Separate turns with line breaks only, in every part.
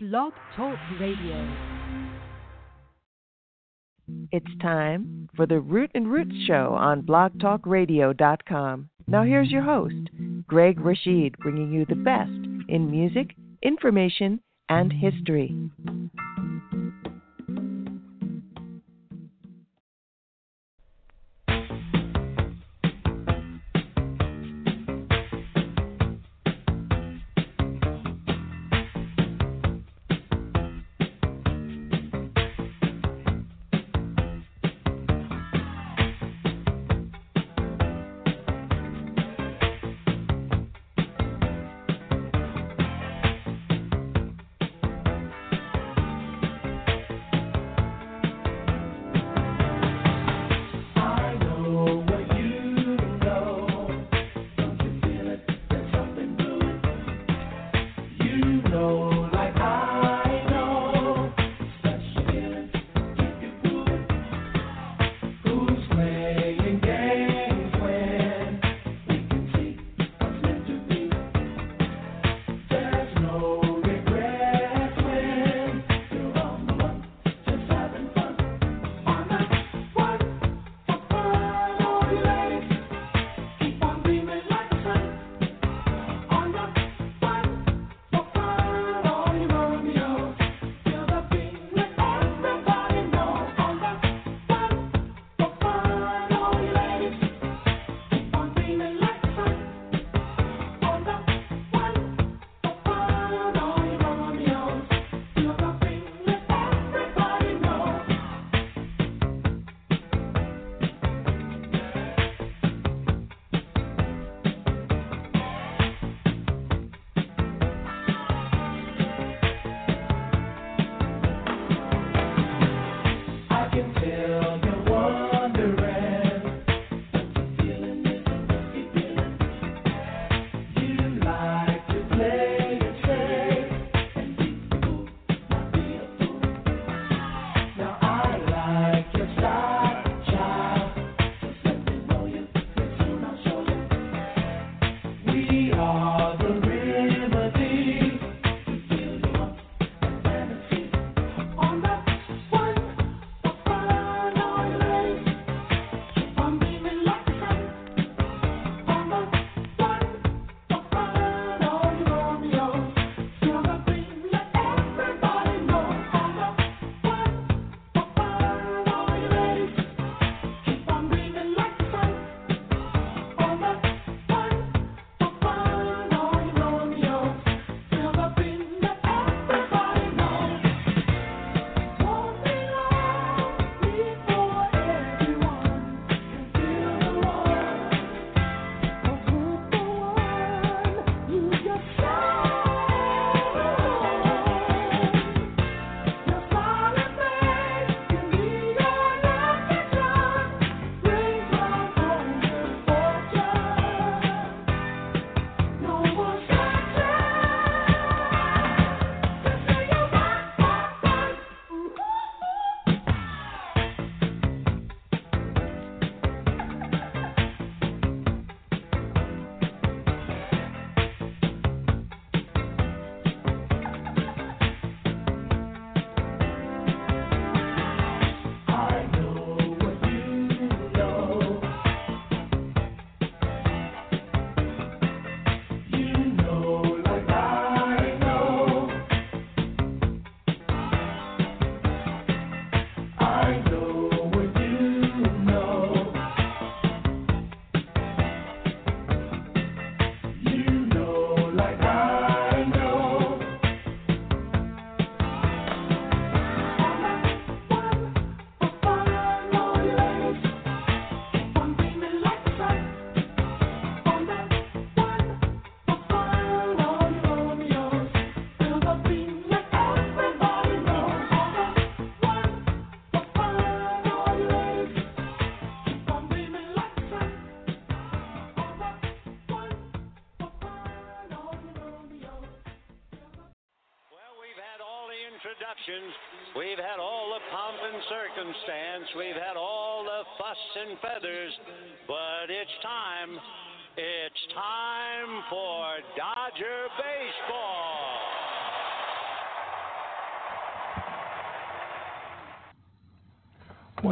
Blog Talk Radio.
It's time for the Root and Roots Show on blogtalkradio.com. Now, here's your host, Greg Rashid, bringing you the best in music, information, and history.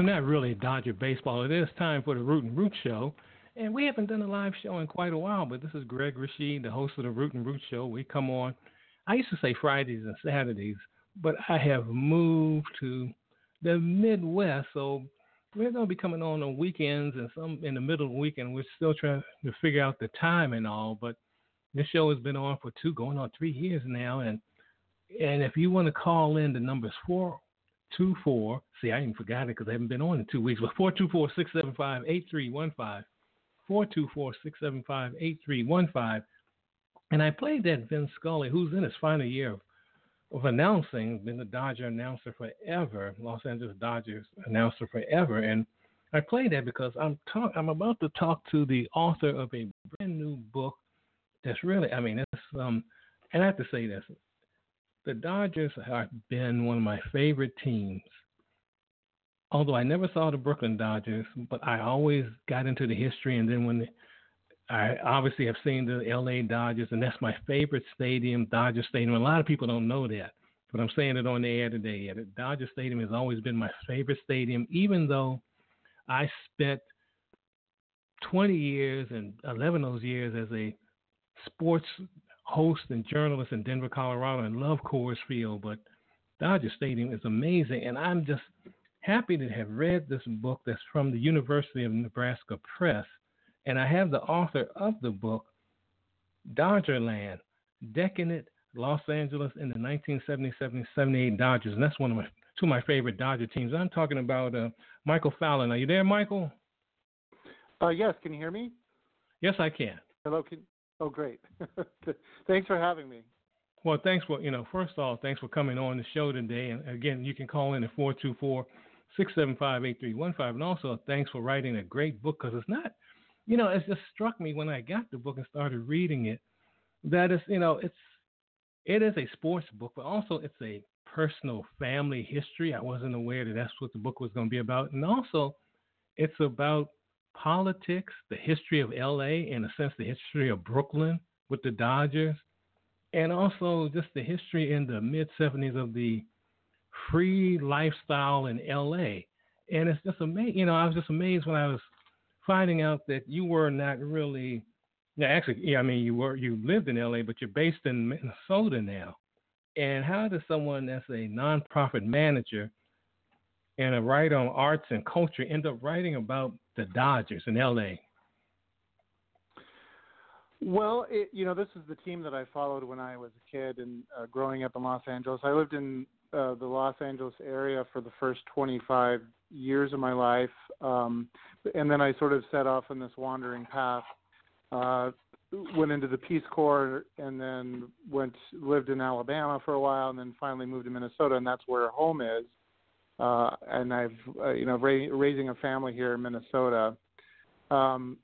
Well, not really a Dodger baseball. It is time for the Root and Root Show. And we haven't done a live show in quite a while, but this is Greg Rashid, the host of the Root and Root Show. We come on, I used to say Fridays and Saturdays, but I have moved to the Midwest, so we're going to be coming on on weekends and some in the middle of the weekend. We're still trying to figure out the time and all, but this show has been on for two, going on three years now, and and if you want to call in, the number is four two four. See, I even forgot it because I haven't been on in two weeks. But four two four six seven five eight three one five. Four two four six seven five eight three one five. And I played that Vin Scully, who's in his final year of, of announcing, been the Dodger announcer forever, Los Angeles Dodgers announcer forever. And I played that because I'm talk, I'm about to talk to the author of a brand new book that's really, I mean, it's um, and I have to say this: the Dodgers have been one of my favorite teams. Although I never saw the Brooklyn Dodgers, but I always got into the history, and then when the, I obviously have seen the LA Dodgers, and that's my favorite stadium, Dodger Stadium. A lot of people don't know that, but I'm saying it on the air today. The Dodger Stadium has always been my favorite stadium, even though I spent 20 years and 11 of those years as a sports host and journalist in Denver, Colorado, and love Coors Field. But Dodger Stadium is amazing, and I'm just happy to have read this book that's from the University of Nebraska Press. And I have the author of the book, Dodgerland, Decadent Los Angeles in the 1977-78 Dodgers, and that's one of my two of my favorite Dodger teams. I'm talking about uh, Michael Fallon. Are you there, Michael?
Uh, yes. Can you hear me?
Yes, I can.
Hello. Can Oh, great. thanks for having me.
Well, thanks for, you know, first of all, thanks for coming on the show today. And again, you can call in at 424 675 8315. And also, thanks for writing a great book because it's not, you know, it just struck me when I got the book and started reading it that it's, you know, it's, it is a sports book, but also it's a personal family history. I wasn't aware that that's what the book was going to be about. And also, it's about politics, the history of LA, in a sense, the history of Brooklyn with the Dodgers, and also just the history in the mid 70s of the free lifestyle in LA. And it's just amazing. You know, I was just amazed when I was finding out that you were not really. Actually, yeah, I mean, you were you lived in LA, but you're based in Minnesota now. And how does someone that's a nonprofit manager and a writer on arts and culture end up writing about the Dodgers in LA?
Well, it, you know, this is the team that I followed when I was a kid and uh, growing up in Los Angeles. I lived in uh, the Los Angeles area for the first 25 years of my life, um, and then I sort of set off on this wandering path. Uh, went into the Peace Corps, and then went lived in Alabama for a while, and then finally moved to Minnesota, and that's where home is uh, and I've uh, you know ra- raising a family here in Minnesota. Um,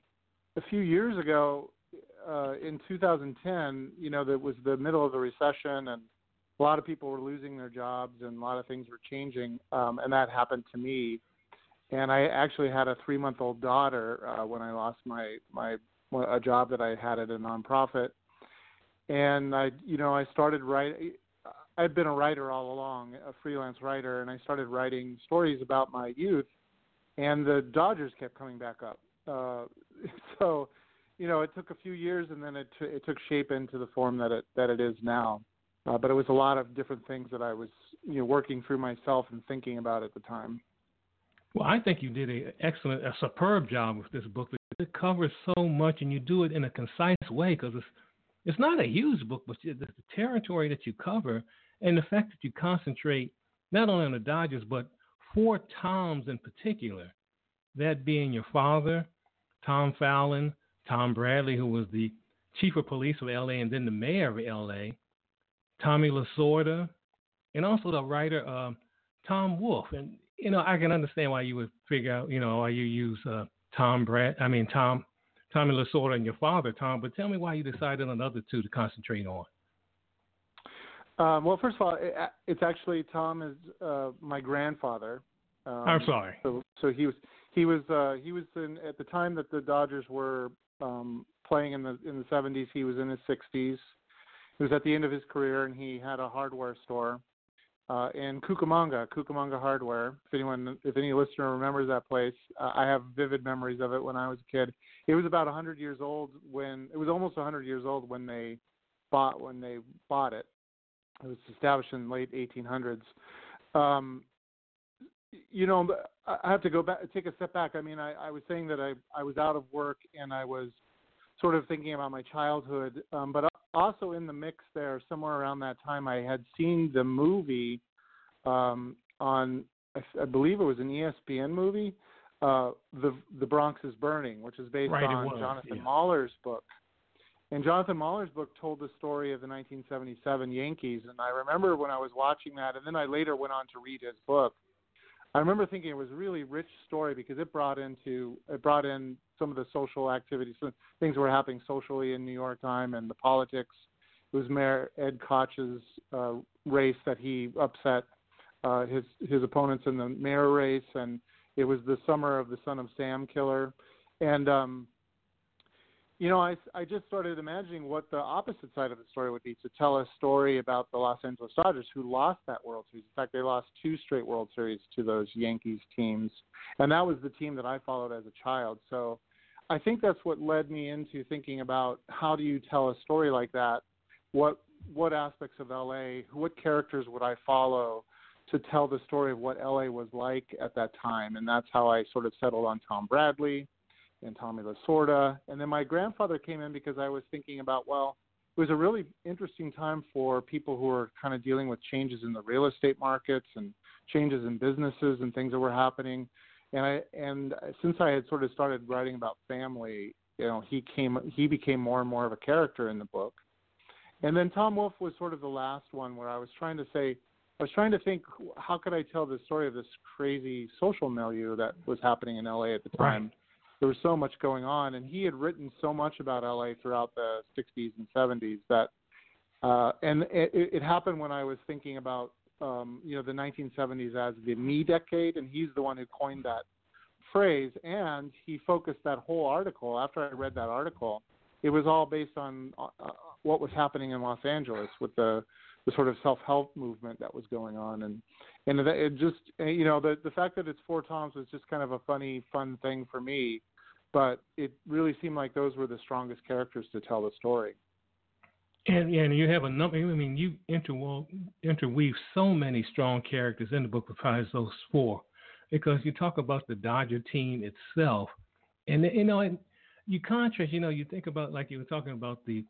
a few years ago, uh, in 2010, you know that was the middle of the recession, and a lot of people were losing their jobs, and a lot of things were changing, um, and that happened to me. And I actually had a three-month-old daughter uh, when I lost my my a job that I had at a nonprofit, and I you know I started writing I've been a writer all along, a freelance writer, and I started writing stories about my youth, and the Dodgers kept coming back up. Uh, so, you know, it took a few years, and then it t- it took shape into the form that it that it is now. Uh, but it was a lot of different things that I was, you know, working through myself and thinking about at the time.
Well, I think you did an excellent, a superb job with this book. It covers so much, and you do it in a concise way because it's it's not a huge book, but the territory that you cover and the fact that you concentrate not only on the Dodgers, but four Toms in particular, that being your father, Tom Fallon, Tom Bradley, who was the chief of police of LA and then the mayor of LA, Tommy Lasorda, and also the writer uh, Tom Wolfe. And you know, I can understand why you would figure out, you know, why you use uh, Tom Brad, I mean Tom, Tommy Lasorda and your father, Tom. But tell me why you decided on the other two to concentrate on.
Um, well, first of all, it, it's actually Tom is uh, my grandfather. Um,
I'm sorry.
So, so he was he was uh, he was in at the time that the Dodgers were um, playing in the in the 70s. He was in his 60s. He was at the end of his career, and he had a hardware store. uh, in Cucamonga, Cucamonga Hardware. If anyone, if any listener remembers that place, uh, I have vivid memories of it when I was a kid. It was about 100 years old when it was almost 100 years old when they bought when they bought it. It was established in the late 1800s. Um, you know, I have to go back, take a step back. I mean, I, I was saying that I I was out of work and I was sort of thinking about my childhood, um, but also in the mix there, somewhere around that time, I had seen the movie um, on, I, I believe it was an ESPN movie, uh, the the Bronx is Burning, which is based
right,
on Jonathan
yeah.
Mahler's book. And Jonathan Mahler's book told the story of the 1977 Yankees, and I remember when I was watching that, and then I later went on to read his book. I remember thinking it was a really rich story because it brought into it brought in some of the social activities, things were happening socially in New York time and the politics. It was Mayor Ed Koch's uh, race that he upset uh, his his opponents in the mayor race, and it was the summer of the Son of Sam killer, and um, you know, I, I just started imagining what the opposite side of the story would be to tell a story about the Los Angeles Dodgers who lost that World Series. In fact, they lost two straight World Series to those Yankees teams, and that was the team that I followed as a child. So I think that's what led me into thinking about how do you tell a story like that? What what aspects of LA, what characters would I follow to tell the story of what LA was like at that time? And that's how I sort of settled on Tom Bradley and Tommy Lasorda. And then my grandfather came in because I was thinking about, well, it was a really interesting time for people who were kind of dealing with changes in the real estate markets and changes in businesses and things that were happening. And I and since I had sort of started writing about family, you know, he came he became more and more of a character in the book. And then Tom Wolfe was sort of the last one where I was trying to say I was trying to think how could I tell the story of this crazy social milieu that was happening in LA at the time.
Right
there was so much going on, and he had written so much about LA throughout the 60s and 70s that, uh, and it, it happened when I was thinking about, um, you know, the 1970s as the me decade, and he's the one who coined that phrase, and he focused that whole article. After I read that article, it was all based on uh, what was happening in Los Angeles with the the sort of self help movement that was going on, and and it just eh, you know the the fact that it's four toms was just kind of a funny fun thing for me but it really seemed like those were the strongest characters to tell the story.
And and you have a number. I mean, you interweave, interweave so many strong characters in the book besides those four, because you talk about the Dodger team itself, and you know, and you contrast. You know, you think about like you were talking about the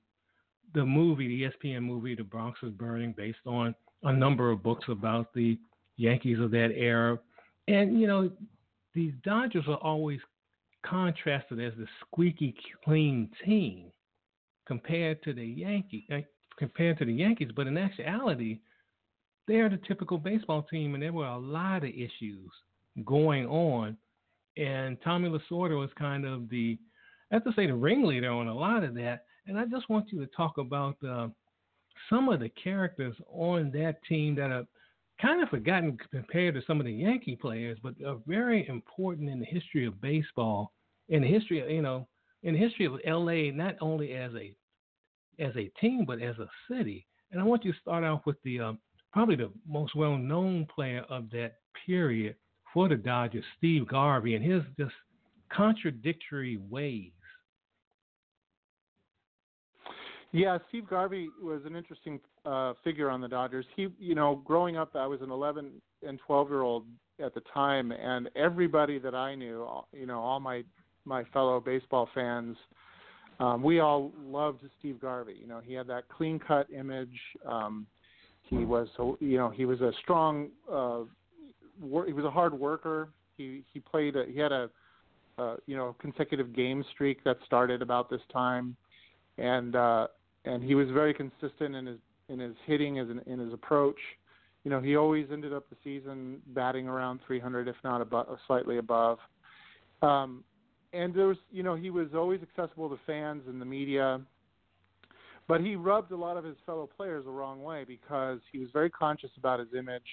the movie, the ESPN movie, The Bronx is Burning, based on a number of books about the Yankees of that era, and you know, these Dodgers are always contrasted as the squeaky clean team compared to the Yankees. Uh, compared to the Yankees, but in actuality, they're the typical baseball team, and there were a lot of issues going on. And Tommy Lasorda was kind of the, I have to say, the ringleader on a lot of that. And I just want you to talk about uh, some of the characters on that team that are kind of forgotten compared to some of the Yankee players, but are very important in the history of baseball, in the history of you know, in the history of LA, not only as a as a team but as a city. And I want you to start off with the um, probably the most well-known player of that period for the Dodgers, Steve Garvey, and his just contradictory ways.
Yeah, Steve Garvey was an interesting uh, figure on the Dodgers. He, you know, growing up, I was an 11 and 12 year old at the time, and everybody that I knew, you know, all my my fellow baseball fans, um, we all loved Steve Garvey. You know, he had that clean cut image. Um, he was, you know, he was a strong. Uh, he was a hard worker. He he played. A, he had a, uh, you know, consecutive game streak that started about this time, and uh, and he was very consistent in his in his hitting, as in, in his approach. You know, he always ended up the season batting around 300, if not above, slightly above. Um, and there was, you know, he was always accessible to fans and the media, but he rubbed a lot of his fellow players the wrong way because he was very conscious about his image.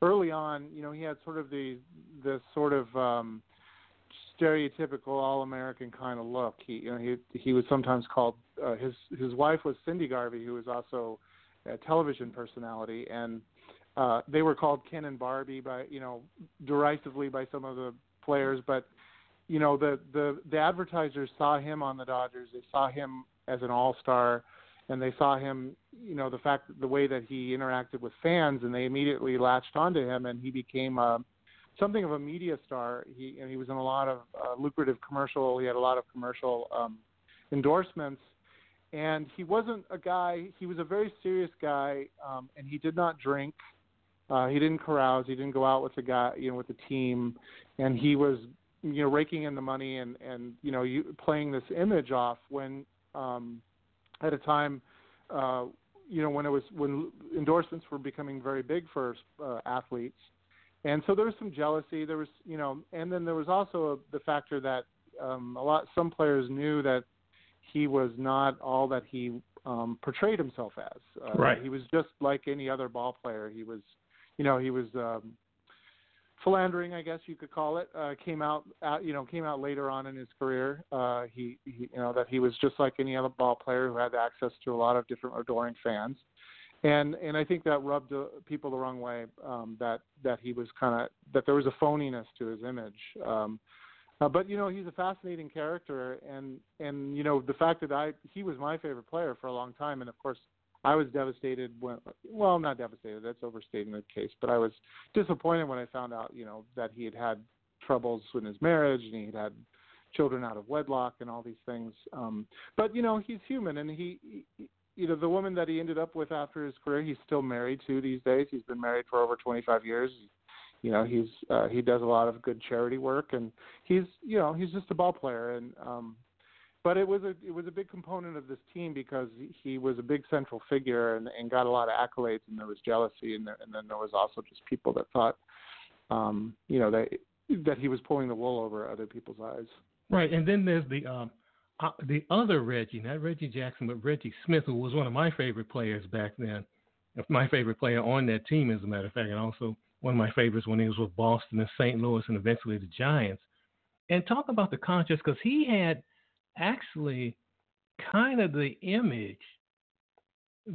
Early on, you know, he had sort of the the sort of um, stereotypical all-American kind of look. He, you know, he he was sometimes called uh, his his wife was Cindy Garvey, who was also a television personality, and uh, they were called Ken and Barbie by you know derisively by some of the players, but you know the the the advertisers saw him on the Dodgers. They saw him as an all star, and they saw him you know the fact the way that he interacted with fans, and they immediately latched onto him, and he became a something of a media star. He and he was in a lot of uh, lucrative commercial. He had a lot of commercial um, endorsements, and he wasn't a guy. He was a very serious guy, um, and he did not drink. Uh, he didn't carouse. He didn't go out with the guy, you know, with the team, and he was, you know, raking in the money and and you know, you, playing this image off when, um, at a time, uh, you know, when it was when endorsements were becoming very big for uh, athletes, and so there was some jealousy. There was, you know, and then there was also a, the factor that um, a lot some players knew that he was not all that he um, portrayed himself as.
Uh, right.
He was just like any other ball player. He was, you know, he was um, philandering, I guess you could call it. Uh, came out, uh, you know, came out later on in his career. Uh, he, he, you know, that he was just like any other ball player who had access to a lot of different adoring fans. And and I think that rubbed uh, people the wrong way. Um, that that he was kind of that there was a phoniness to his image. Um, uh, but you know he's a fascinating character, and and you know the fact that I he was my favorite player for a long time, and of course I was devastated when well not devastated that's overstating the case, but I was disappointed when I found out you know that he had had troubles in his marriage and he had had children out of wedlock and all these things. Um, but you know he's human, and he you know the woman that he ended up with after his career, he's still married to these days. He's been married for over 25 years. You know he's uh, he does a lot of good charity work and he's you know he's just a ball player. And um but it was a it was a big component of this team because he was a big central figure and, and got a lot of accolades and there was jealousy and, there, and then there was also just people that thought um you know that that he was pulling the wool over other people's eyes.
Right. And then there's the um uh, the other Reggie, not Reggie Jackson, but Reggie Smith, who was one of my favorite players back then. My favorite player on that team, as a matter of fact, and also one of my favorites when he was with Boston and St. Louis and eventually the Giants. And talk about the contrast because he had actually kind of the image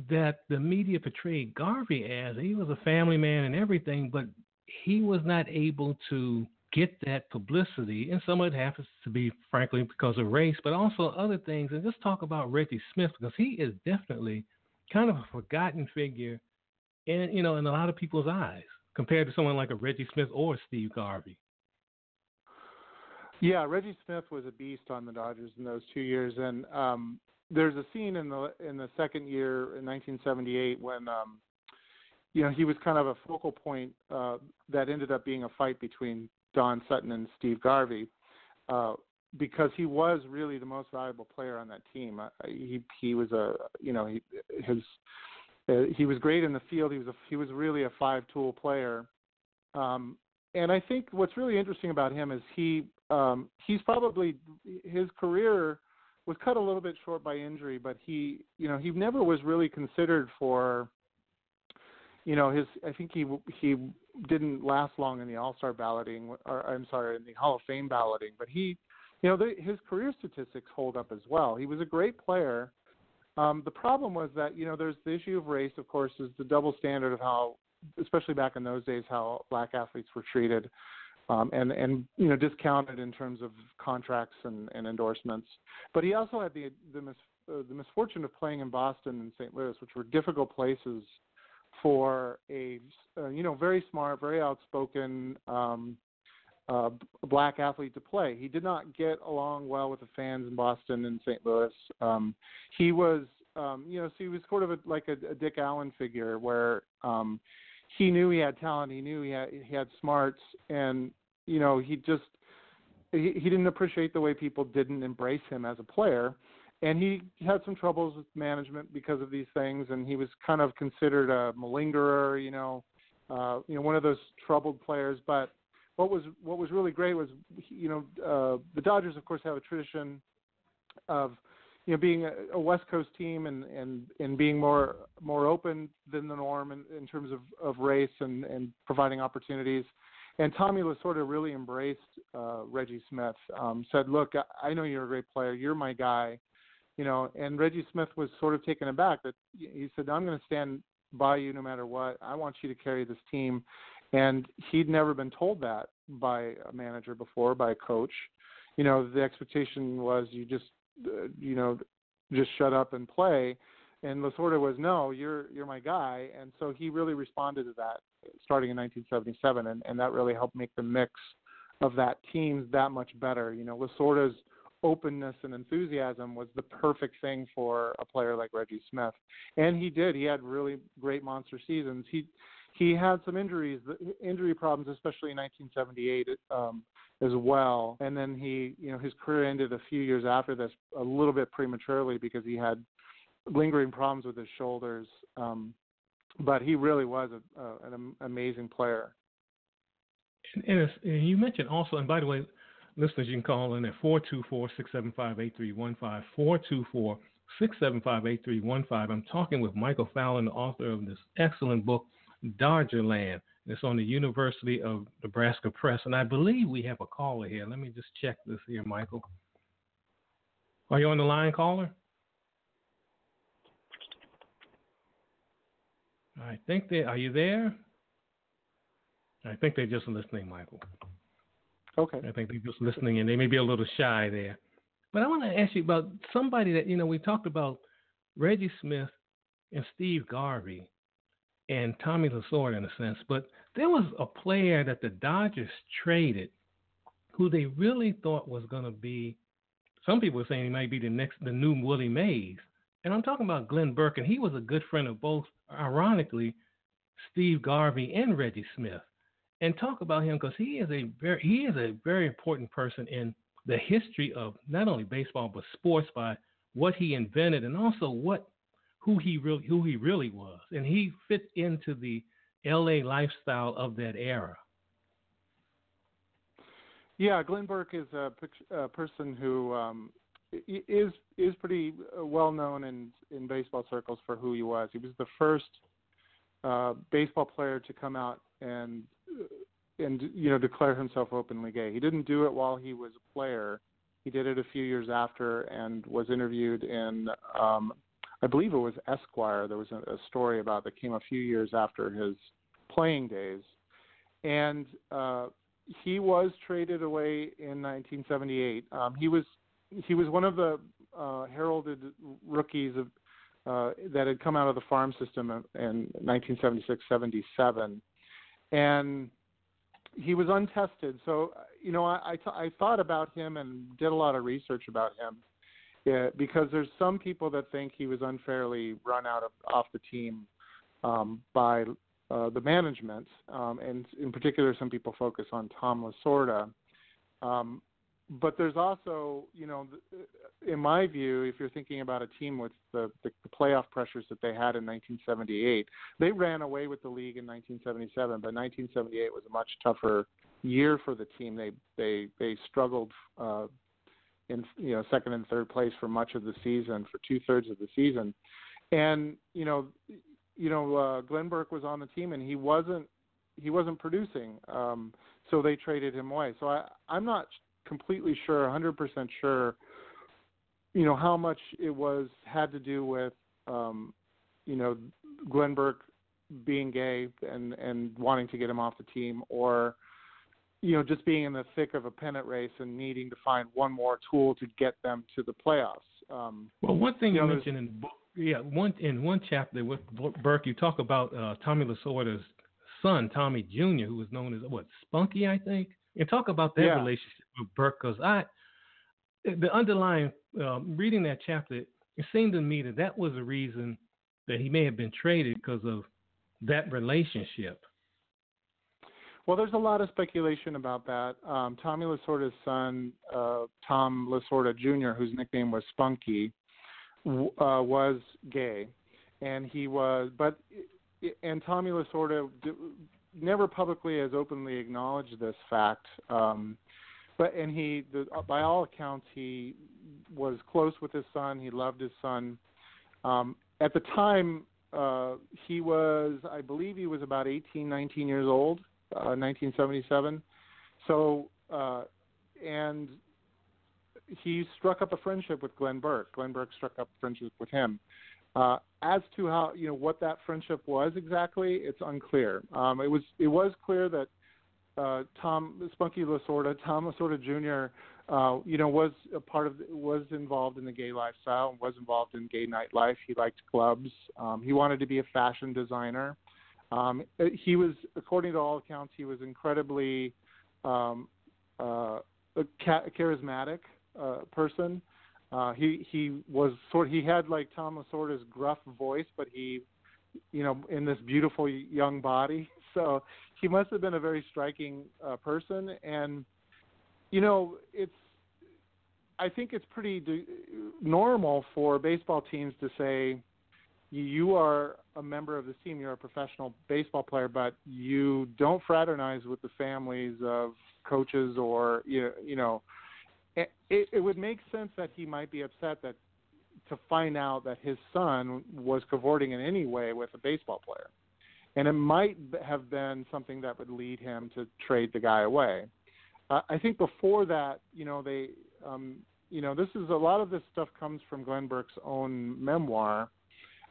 that the media portrayed Garvey as. He was a family man and everything, but he was not able to get that publicity. And some of it happens to be, frankly, because of race, but also other things. And just talk about Reggie Smith because he is definitely kind of a forgotten figure in you know in a lot of people's eyes compared to someone like a Reggie Smith or Steve Garvey.
Yeah, Reggie Smith was a beast on the Dodgers in those two years, and um, there's a scene in the in the second year in 1978 when um, you know he was kind of a focal point uh, that ended up being a fight between Don Sutton and Steve Garvey. Uh, because he was really the most valuable player on that team. Uh, he he was a you know he his uh, he was great in the field. He was a, he was really a five tool player. Um, and I think what's really interesting about him is he um, he's probably his career was cut a little bit short by injury, but he you know he never was really considered for you know his I think he he didn't last long in the All Star balloting or I'm sorry in the Hall of Fame balloting, but he you know the, his career statistics hold up as well. He was a great player um, the problem was that you know there's the issue of race, of course, is the double standard of how, especially back in those days, how black athletes were treated, um, and and you know discounted in terms of contracts and, and endorsements. But he also had the the, mis, uh, the misfortune of playing in Boston and St. Louis, which were difficult places for a uh, you know very smart, very outspoken. Um, uh, black athlete to play. He did not get along well with the fans in Boston and St. Louis. Um, he was, um, you know, so he was sort of a, like a, a Dick Allen figure where um, he knew he had talent, he knew he had he had smarts, and you know he just he, he didn't appreciate the way people didn't embrace him as a player. And he had some troubles with management because of these things, and he was kind of considered a malingerer, you know, uh, you know, one of those troubled players. But what was what was really great was you know uh, the Dodgers of course have a tradition of you know being a, a West Coast team and and and being more more open than the norm in, in terms of of race and and providing opportunities. And Tommy Lasorda really embraced uh, Reggie Smith. Um, said, "Look, I, I know you're a great player. You're my guy." You know, and Reggie Smith was sort of taken aback that he said, "I'm going to stand by you no matter what. I want you to carry this team." And he'd never been told that by a manager before, by a coach. You know, the expectation was you just, uh, you know, just shut up and play. And Lasorda was, no, you're you're my guy, and so he really responded to that starting in 1977, and, and that really helped make the mix of that team that much better. You know, Lasorda's openness and enthusiasm was the perfect thing for a player like Reggie Smith, and he did. He had really great monster seasons. He he had some injuries, injury problems, especially in 1978 um, as well. And then he, you know, his career ended a few years after this, a little bit prematurely because he had lingering problems with his shoulders. Um, but he really was a, a, an amazing player.
And, and, and you mentioned also, and by the way, listeners, you can call in at 424 675 8315. 424 675 8315. I'm talking with Michael Fallon, the author of this excellent book, Dodgerland. It's on the University of Nebraska Press. And I believe we have a caller here. Let me just check this here, Michael. Are you on the line, caller? I think they are you there? I think they're just listening, Michael.
Okay.
I think they're just listening and they may be a little shy there. But I want to ask you about somebody that, you know, we talked about Reggie Smith and Steve Garvey and Tommy Lasorda in a sense, but there was a player that the Dodgers traded who they really thought was going to be. Some people were saying he might be the next, the new Willie Mays, and I'm talking about Glenn Burke, and he was a good friend of both, ironically, Steve Garvey and Reggie Smith. And talk about him because he is a very he is a very important person in the history of not only baseball but sports by what he invented and also what who he really who he really was, and he fit into the L.A. lifestyle of that era.
Yeah, Glenn Burke is a, a person who um, is is pretty uh, well known in in baseball circles for who he was. He was the first uh, baseball player to come out and and you know declare himself openly gay. He didn't do it while he was a player. He did it a few years after and was interviewed in um, I believe it was Esquire. There was a, a story about that came a few years after his playing days, and uh, he was traded away in 1978. Um, he was he was one of the uh, heralded rookies of uh, that had come out of the farm system in 1976-77, and he was untested. So you know, I, I, th- I thought about him and did a lot of research about him yeah, because there's some people that think he was unfairly run out of off the team um, by uh, the management, um, and in particular, some people focus on Tom Lasorda. Um, but there's also, you know, in my view, if you're thinking about a team with the, the, the playoff pressures that they had in 1978, they ran away with the league in 1977, but 1978 was a much tougher year for the team. They they they struggled uh, in you know second and third place for much of the season, for two thirds of the season, and you know, you know, uh, Glenn Burke was on the team and he wasn't he wasn't producing, um, so they traded him away. So I I'm not completely sure, 100% sure, you know how much it was had to do with um, you know Glenn Burke being gay and and wanting to get him off the team or you know, just being in the thick of a pennant race and needing to find one more tool to get them to the playoffs. Um,
well, one thing you, you know, mentioned in the book, yeah, one in one chapter with Burke, you talk about uh, Tommy Lasorda's son, Tommy Jr., who was known as what Spunky, I think, and talk about their
yeah.
relationship Burke. Because I, the underlying um, reading that chapter, it seemed to me that that was the reason that he may have been traded because of that relationship.
Well, there's a lot of speculation about that. Um, Tommy Lasorda's son, uh, Tom Lasorda Jr., whose nickname was Spunky, w- uh, was gay, and he was, but and Tommy Lasorda d- never publicly has openly acknowledged this fact. Um, but and he, the, by all accounts, he was close with his son. He loved his son. Um, at the time, uh, he was, I believe, he was about 18, 19 years old 1977. Uh, so, uh, and he struck up a friendship with Glenn Burke. Glenn Burke struck up friendship with him. Uh, as to how you know what that friendship was exactly, it's unclear. Um, it was it was clear that uh, Tom Spunky Lasorda, Tom Lasorda Jr. Uh, you know was a part of was involved in the gay lifestyle, and was involved in gay nightlife. He liked clubs. Um, he wanted to be a fashion designer. Um, he was, according to all accounts, he was incredibly um, uh, a charismatic uh, person. Uh, he he was sort he had like Tom Lasorda's gruff voice, but he, you know, in this beautiful young body. So he must have been a very striking uh, person, and you know, it's. I think it's pretty de- normal for baseball teams to say, you are a member of this team, you're a professional baseball player, but you don't fraternize with the families of coaches or you know it, it would make sense that he might be upset that to find out that his son was cavorting in any way with a baseball player. And it might have been something that would lead him to trade the guy away. Uh, I think before that, you know, they, um, you know, this is a lot of this stuff comes from Glenn Burke's own memoir,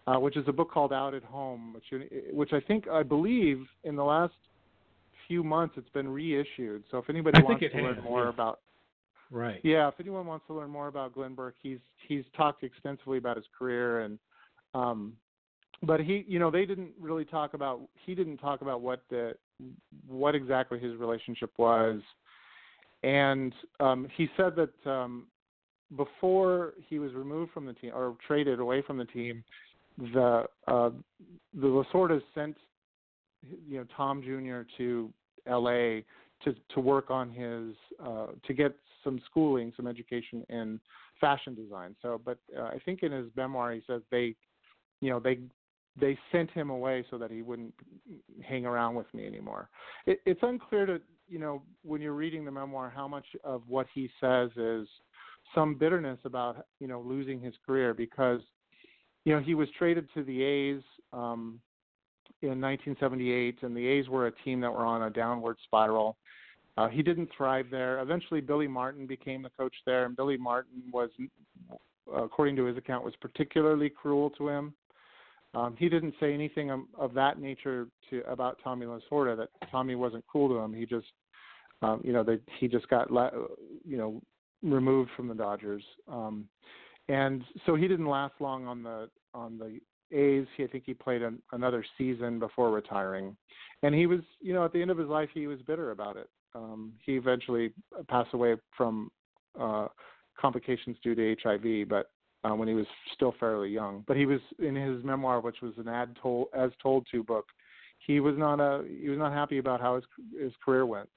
uh, which is a book called Out at Home, which, which I think, I believe, in the last few months it's been reissued. So if anybody
I
wants
to
learn
has,
more
yeah.
about
Right.
Yeah, if anyone wants to learn more about Glenn Burke, he's he's talked extensively about his career and um but he you know they didn't really talk about he didn't talk about what the what exactly his relationship was and um he said that um before he was removed from the team or traded away from the team the uh the Lasordas sent you know Tom Jr. to LA to to work on his uh, to get some schooling, some education in fashion design. So, but uh, I think in his memoir he says they, you know, they they sent him away so that he wouldn't hang around with me anymore. It, it's unclear to you know when you're reading the memoir how much of what he says is some bitterness about you know losing his career because you know he was traded to the A's um, in 1978, and the A's were a team that were on a downward spiral. Uh, he didn't thrive there. Eventually, Billy Martin became the coach there, and Billy Martin was, according to his account, was particularly cruel to him. Um, he didn't say anything of, of that nature to about Tommy Lasorda that Tommy wasn't cool to him. He just, um, you know, that he just got, you know, removed from the Dodgers, um, and so he didn't last long on the on the A's. He, I think he played an, another season before retiring, and he was, you know, at the end of his life, he was bitter about it. Um, he eventually passed away from uh, complications due to HIV, but uh, when he was still fairly young. But he was in his memoir, which was an ad told as told to book. He was not a he was not happy about how his his career went.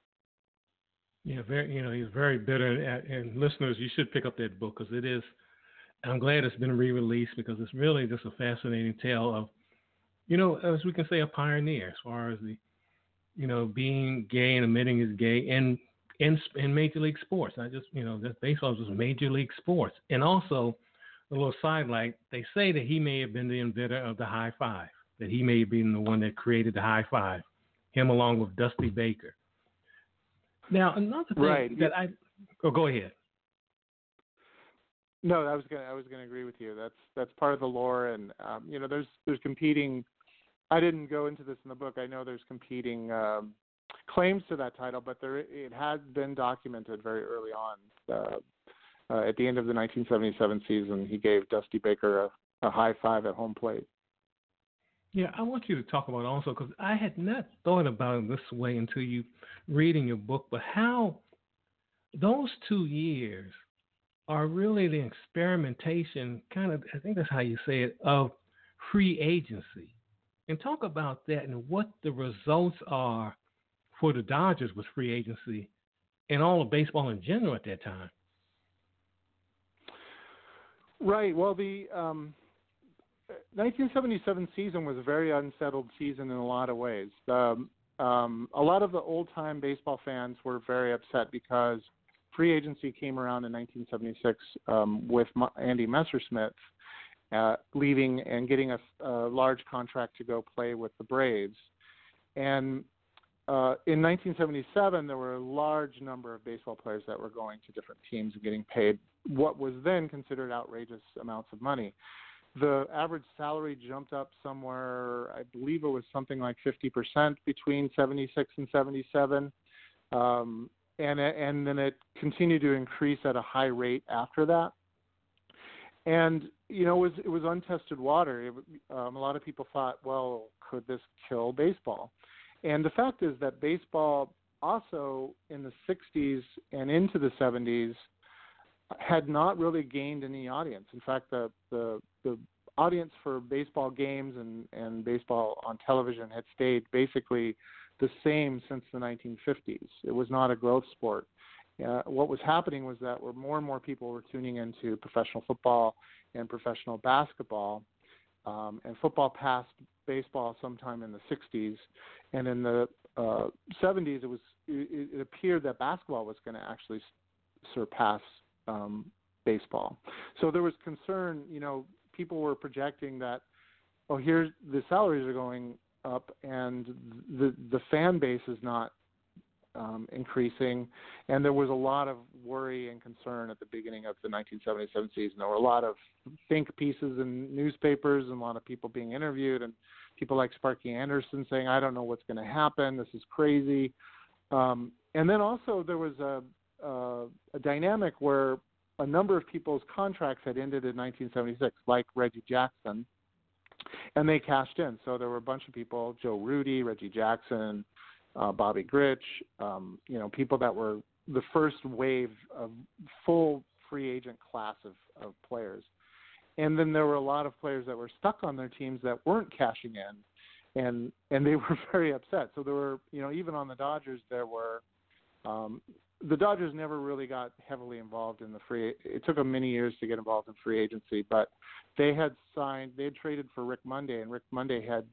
Yeah, very. You know, he's very bitter. And, and listeners, you should pick up that book because it is. I'm glad it's been re-released because it's really just a fascinating tale of, you know, as we can say, a pioneer as far as the you know, being gay and admitting is gay in in in major league sports. Not just you know, just baseball is just major league sports. And also, a little sidelight, they say that he may have been the inventor of the high five. That he may have been the one that created the high five. Him along with Dusty Baker. Now another thing
right.
that I oh go ahead.
No, I was gonna I was gonna agree with you. That's that's part of the lore, and um, you know, there's there's competing I didn't go into this in the book. I know there's competing um, claims to that title, but there it has been documented very early on. Uh, uh, at the end of the 1977 season, he gave Dusty Baker a, a high five at home plate.
Yeah, I want you to talk about also because I had not thought about it this way until you reading your book, but how those two years are really the experimentation, kind of, I think that's how you say it, of free agency and talk about that and what the results are for the Dodgers with free agency and all of baseball in general at that time.
Right. Well, the um, 1977 season was a very unsettled season in a lot of ways. Um, um, a lot of the old time baseball fans were very upset because free agency came around in 1976 um, with Andy Messersmith uh, leaving and getting a, a, large contract to go play with the Braves. And uh, in 1977, there were a large number of baseball players that were going to different teams and getting paid what was then considered outrageous amounts of money. the average salary jumped up somewhere. I believe it was something like 50% between 76 and 77, um, and and then it continued to increase at a high rate after that. And you know, it was it was untested water. It, um, a lot of people thought, well, could this kill baseball? And the fact is that baseball also in the 60s and into the 70s had not really gained any audience. In fact, the the, the audience for baseball games and, and baseball on television had stayed basically the same since the 1950s. It was not a growth sport. Uh, what was happening was that more and more people were tuning into professional football and professional basketball, um, and football passed baseball sometime in the 60s, and in the uh, 70s it was it, it appeared that basketball was going to actually surpass um, baseball. So there was concern, you know, people were projecting that, oh, here's the salaries are going up and the the fan base is not um, increasing, and there was a lot of worry and concern at the beginning of the 1977 season. There were a lot of think pieces in newspapers and a lot of people being interviewed, and people like Sparky Anderson saying, "I don't know what's going to happen. This is crazy." Um, and then also there was a, a, a dynamic where a number of people's contracts had ended in 1976, like Reggie Jackson, and they cashed in. So there were a bunch of people: Joe Rudi, Reggie Jackson, uh, Bobby Grich, um, you know, people that were the first wave of full free agent class of, of players. And then there were a lot of players that were stuck on their teams that weren't cashing in, and and they were very upset. So there were, you know, even on the Dodgers, there were um, the Dodgers never really got heavily involved in the free. It took them many years to get involved in free agency, but they had signed. They had traded for Rick Monday, and Rick Monday had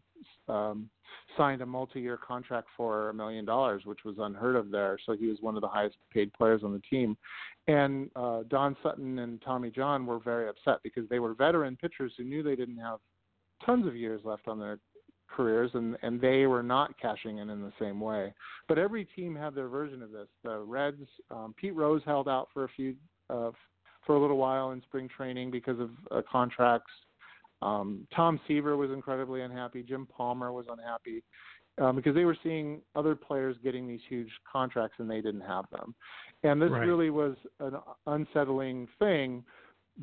um, signed a multi-year contract for a million dollars, which was unheard of there. So he was one of the highest-paid players on the team. And uh, Don Sutton and Tommy John were very upset because they were veteran pitchers who knew they didn't have tons of years left on their careers, and and they were not cashing in in the same way. But every team had their version of this. The Reds, um, Pete Rose held out for a few uh, for a little while in spring training because of uh, contracts. Um, Tom Seaver was incredibly unhappy. Jim Palmer was unhappy um, because they were seeing other players getting these huge contracts and they didn't have them. And this
right.
really was an unsettling thing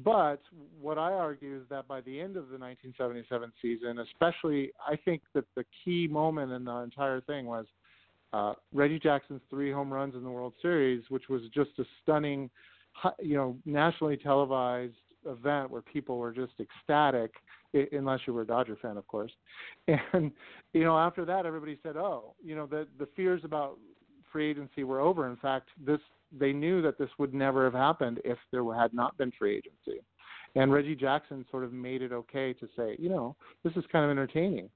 but what I argue is that by the end of the 1977 season, especially, I think that the key moment in the entire thing was uh, Reggie Jackson's three home runs in the World Series, which was just a stunning, you know, nationally televised event where people were just ecstatic, unless you were a Dodger fan, of course. And you know, after that, everybody said, "Oh, you know, the the fears about free agency were over. In fact, this they knew that this would never have happened if there had not been free agency. And Reggie Jackson sort of made it okay to say, you know, this is kind of entertaining.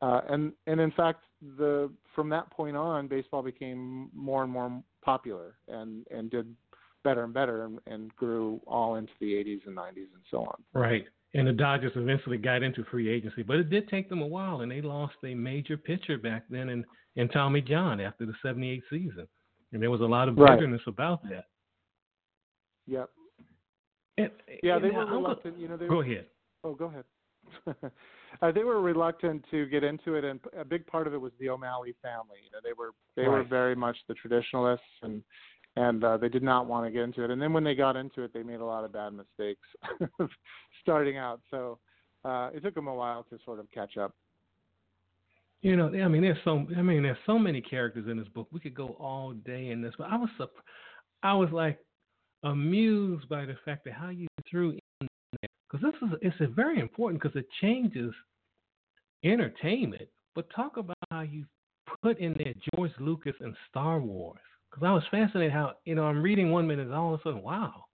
Uh, and and in fact, the from that point on, baseball became more and more popular and and did better and better and, and grew all into the 80s and 90s and so on.
Right. And the Dodgers eventually got into free agency, but it did take them a while, and they lost a major pitcher back then in, in Tommy John after the '78 season and there was a lot of bitterness right. about that.
Yep.
And,
yeah,
and
they were reluctant. you know, they
go ahead.
Oh, go ahead. uh, they were reluctant to get into it, and a big part of it was the O'Malley family. You know, they were they
right.
were very much the traditionalists, and and uh, they did not want to get into it. And then when they got into it, they made a lot of bad mistakes starting out. So uh, it took them a while to sort of catch up.
You know, I mean, there's so I mean, there's so many characters in this book. We could go all day in this, but I was I was like amused by the fact that how you threw in there because this is it's very important because it changes entertainment. But talk about how you put in there George Lucas and Star Wars because I was fascinated how you know I'm reading one minute and all of a sudden wow,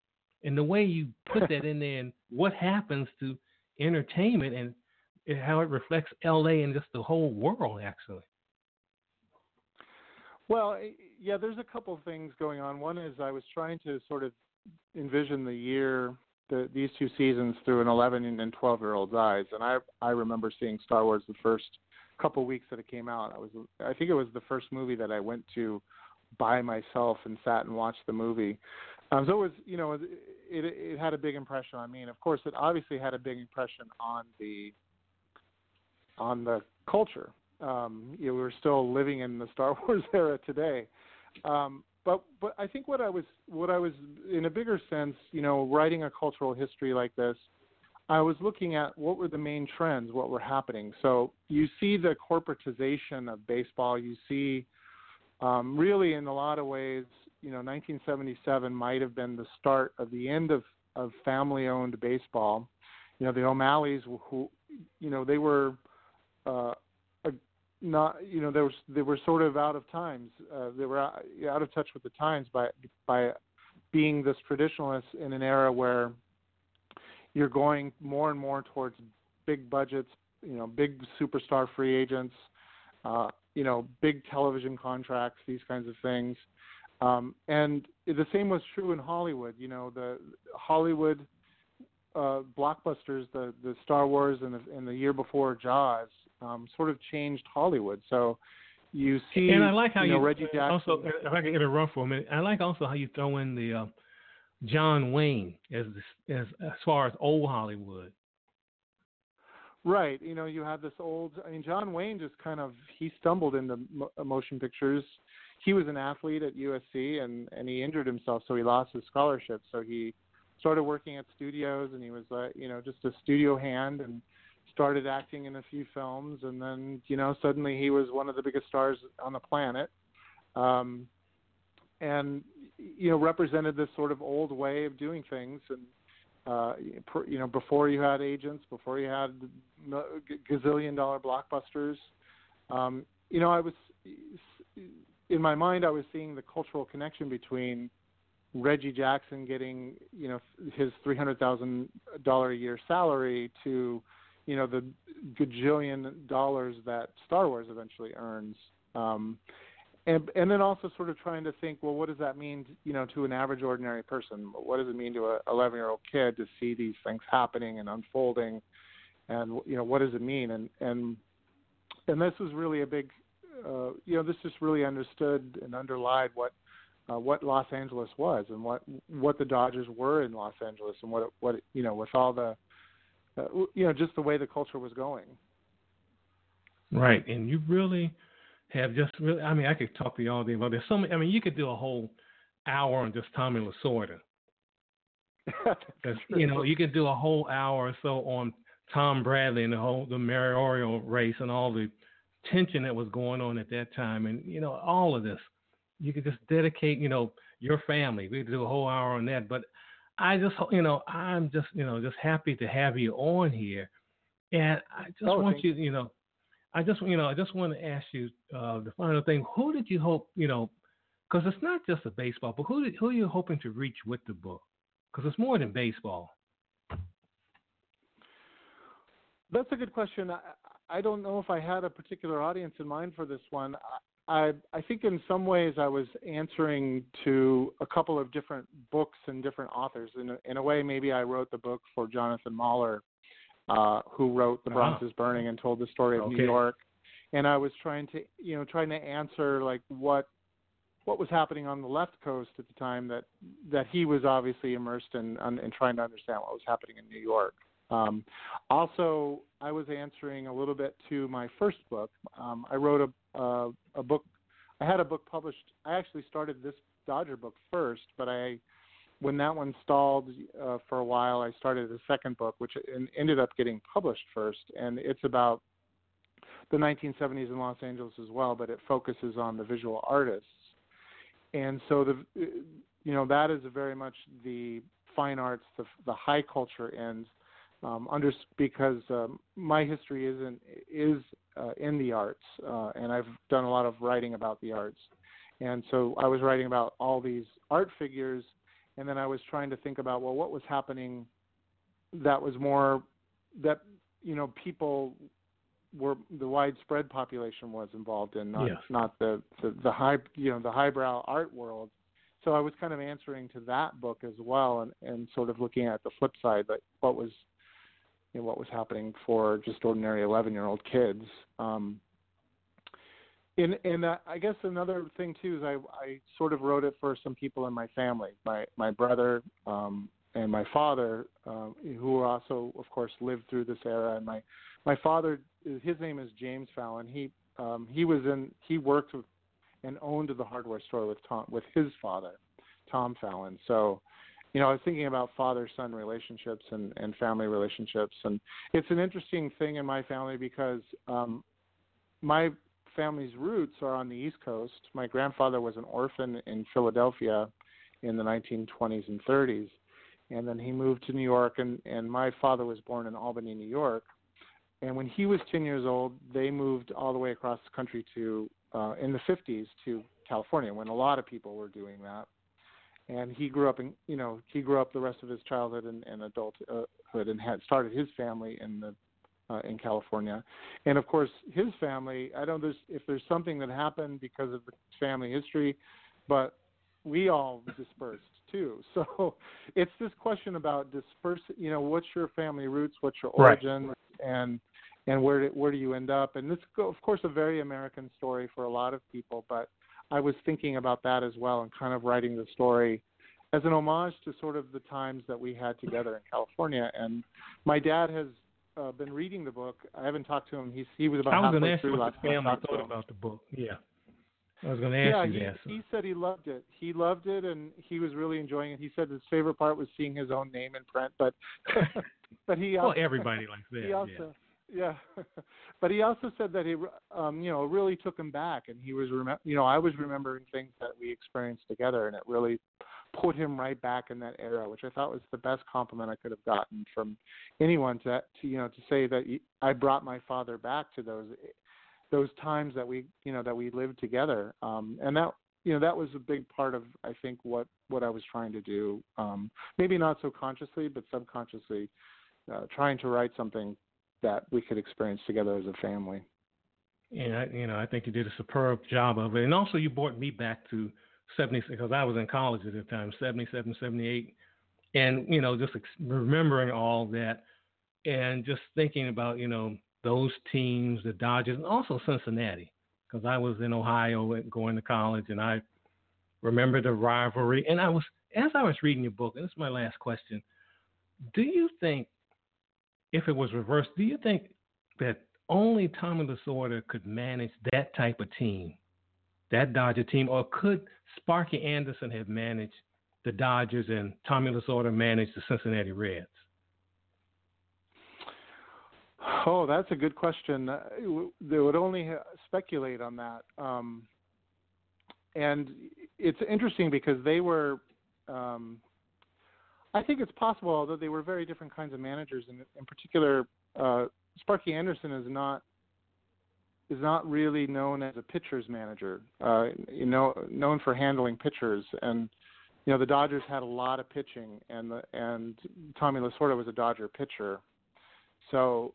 and the way you put that in there and what happens to entertainment and how it reflects LA and just the whole world, actually.
Well, yeah, there's a couple things going on. One is I was trying to sort of envision the year, the, these two seasons through an 11 and 12 year old's eyes, and I I remember seeing Star Wars the first couple weeks that it came out. I was I think it was the first movie that I went to by myself and sat and watched the movie. Um, so it was you know it it had a big impression on me, and of course, it obviously had a big impression on the on the culture. Um, you know, we're still living in the Star Wars era today. Um, but but I think what I was what I was in a bigger sense, you know, writing a cultural history like this, I was looking at what were the main trends, what were happening. So you see the corporatization of baseball. You see, um, really, in a lot of ways, you know, 1977 might have been the start of the end of of family-owned baseball. You know, the O'Malleys, who, you know, they were uh, not you know they were they were sort of out of times uh, they were out, out of touch with the times by by being this traditionalist in an era where you're going more and more towards big budgets you know big superstar free agents uh, you know big television contracts these kinds of things. Um, and the same was true in Hollywood you know the Hollywood uh, blockbusters the the Star Wars and the, and the year before Jaws um, sort of changed Hollywood. So you see,
and I like how
you, know,
you
Reggie Jackson.
Also, if I can interrupt for a minute, I like also how you throw in the uh, John Wayne as as as far as old Hollywood.
Right. You know, you have this old. I mean, John Wayne just kind of he stumbled into uh, motion pictures. He was an athlete at USC, and and he injured himself, so he lost his scholarship. So he started working at studios, and he was, uh, you know, just a studio hand, and started acting in a few films, and then you know suddenly he was one of the biggest stars on the planet, um, and you know represented this sort of old way of doing things. And uh, you know before you had agents, before you had gazillion dollar blockbusters, um, you know I was in my mind I was seeing the cultural connection between Reggie Jackson getting you know his three hundred thousand dollar a year salary to you know the gajillion dollars that Star Wars eventually earns. Um, and and then also sort of trying to think, well, what does that mean, you know, to an average ordinary person? What does it mean to a 11 year old kid to see these things happening and unfolding, and you know, what does it mean? And and and this was really a big, uh, you know, this just really understood and underlied what uh, what Los Angeles was and what what the Dodgers were in Los Angeles and what it, what it, you know with all the uh, you know, just the way the culture was going.
Right, and you really have just really. I mean, I could talk to you all day about. There's so many. I mean, you could do a whole hour on just Tommy Lasorda. you know, you could do a whole hour or so on Tom Bradley and the whole the mayoral race and all the tension that was going on at that time, and you know, all of this. You could just dedicate, you know, your family. We could do a whole hour on that, but I just, you know, I'm just, you know, just happy to have you on here, and I just
oh,
want you, you know, I just, you know, I just want to ask you uh, the final thing. Who did you hope, you know, because it's not just a baseball, but who did, who are you hoping to reach with the book? Because it's more than baseball.
That's a good question. I, I don't know if I had a particular audience in mind for this one. I I think in some ways I was answering to a couple of different books and different authors. In a, in a way, maybe I wrote the book for Jonathan Mahler, uh, who wrote The Bronx is Burning and told the story of
okay.
New York. And I was trying to you know trying to answer like what what was happening on the left coast at the time that that he was obviously immersed in in trying to understand what was happening in New York. Um, also, I was answering a little bit to my first book. Um, I wrote a, uh, a book. I had a book published. I actually started this Dodger book first, but I, when that one stalled uh, for a while, I started a second book, which ended up getting published first, and it's about the 1970s in Los Angeles as well, but it focuses on the visual artists. And so the, you know, that is very much the fine arts, the, the high culture ends um, under because um, my history is in is uh, in the arts, uh, and I've done a lot of writing about the arts, and so I was writing about all these art figures, and then I was trying to think about well, what was happening that was more that you know people were the widespread population was involved in, not not the, the the high you know the highbrow art world. So I was kind of answering to that book as well, and and sort of looking at the flip side, but what was you know, what was happening for just ordinary 11 year old kids. Um, and and uh, I guess another thing too is I I sort of wrote it for some people in my family, my my brother, um, and my father, uh, who also, of course, lived through this era. And my my father, his name is James Fallon. He um, he was in he worked with and owned the hardware store with Tom with his father, Tom Fallon. So, you know, I was thinking about father son relationships and and family relationships, and it's an interesting thing in my family because um, my family's roots are on the East Coast. My grandfather was an orphan in Philadelphia in the 1920s and 30s, and then he moved to New York. and And my father was born in Albany, New York. And when he was 10 years old, they moved all the way across the country to uh, in the 50s to California when a lot of people were doing that. And he grew up in, you know, he grew up the rest of his childhood and, and adulthood and had started his family in the uh, in California. And of course, his family, I don't know if there's something that happened because of the family history, but we all dispersed too. So it's this question about disperse. You know, what's your family roots? What's your origin? Right. And and where do, where do you end up? And this, of course, a very American story for a lot of people. But I was thinking about that as well, and kind of writing the story as an homage to sort of the times that we had together in California. And my dad has uh, been reading the book. I haven't talked to him. He's he was about
I was
halfway
through
last
family thought about the book. Yeah. I was going to ask
yeah,
you
he,
that. So.
he said he loved it. He loved it, and he was really enjoying it. He said his favorite part was seeing his own name in print, but but he
also, well everybody likes that.
He also, yeah, yeah. but he also said that he um, you know really took him back, and he was rem- you know I was remembering things that we experienced together, and it really put him right back in that era, which I thought was the best compliment I could have gotten from anyone to, to you know to say that I brought my father back to those those times that we you know that we lived together um and that you know that was a big part of i think what what i was trying to do um maybe not so consciously but subconsciously uh, trying to write something that we could experience together as a family.
Yeah I, you know i think you did a superb job of it. And also you brought me back to 70 because i was in college at the time 77 78 and you know just remembering all that and just thinking about you know those teams, the Dodgers, and also Cincinnati, because I was in Ohio going to college, and I remember the rivalry. And I was, as I was reading your book, and this is my last question: Do you think, if it was reversed, do you think that only Tommy Lasorda could manage that type of team, that Dodger team, or could Sparky Anderson have managed the Dodgers and Tommy Lasorda managed the Cincinnati Reds?
Oh, that's a good question. Uh, they would only speculate on that. Um, and it's interesting because they were, um, I think it's possible, although they were very different kinds of managers. And in particular, uh, Sparky Anderson is not is not really known as a pitcher's manager. Uh, you know, known for handling pitchers, and you know the Dodgers had a lot of pitching, and the, and Tommy Lasorda was a Dodger pitcher. So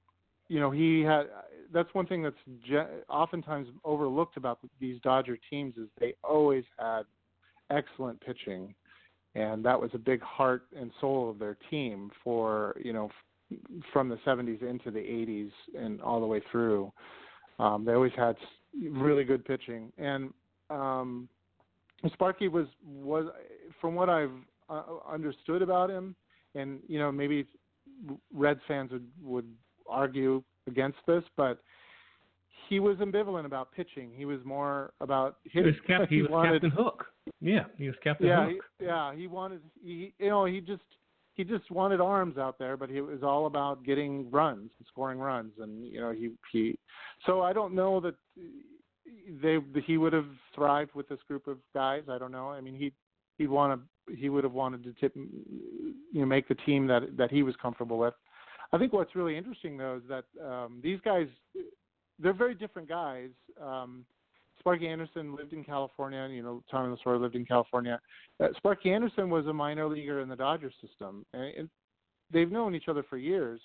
you know, he had. That's one thing that's je- oftentimes overlooked about these Dodger teams is they always had excellent pitching, and that was a big heart and soul of their team for you know f- from the 70s into the 80s and all the way through. Um, they always had really good pitching, and um, Sparky was was from what I've uh, understood about him, and you know maybe Reds fans would would argue against this, but he was ambivalent about pitching. He was more about hitting.
He was, cap- he, he was
wanted,
Captain Hook. Yeah, he was Captain
yeah,
Hook.
He, yeah, he wanted. He, you know, he just he just wanted arms out there, but he was all about getting runs, and scoring runs, and you know he he. So I don't know that they he would have thrived with this group of guys. I don't know. I mean, he he'd want to he would have wanted to tip you know make the team that that he was comfortable with. I think what's really interesting though is that um, these guys, they're very different guys. Um, Sparky Anderson lived in California, and you know Tommy Lasorda lived in California. Uh, Sparky Anderson was a minor leaguer in the Dodger system, and it, they've known each other for years,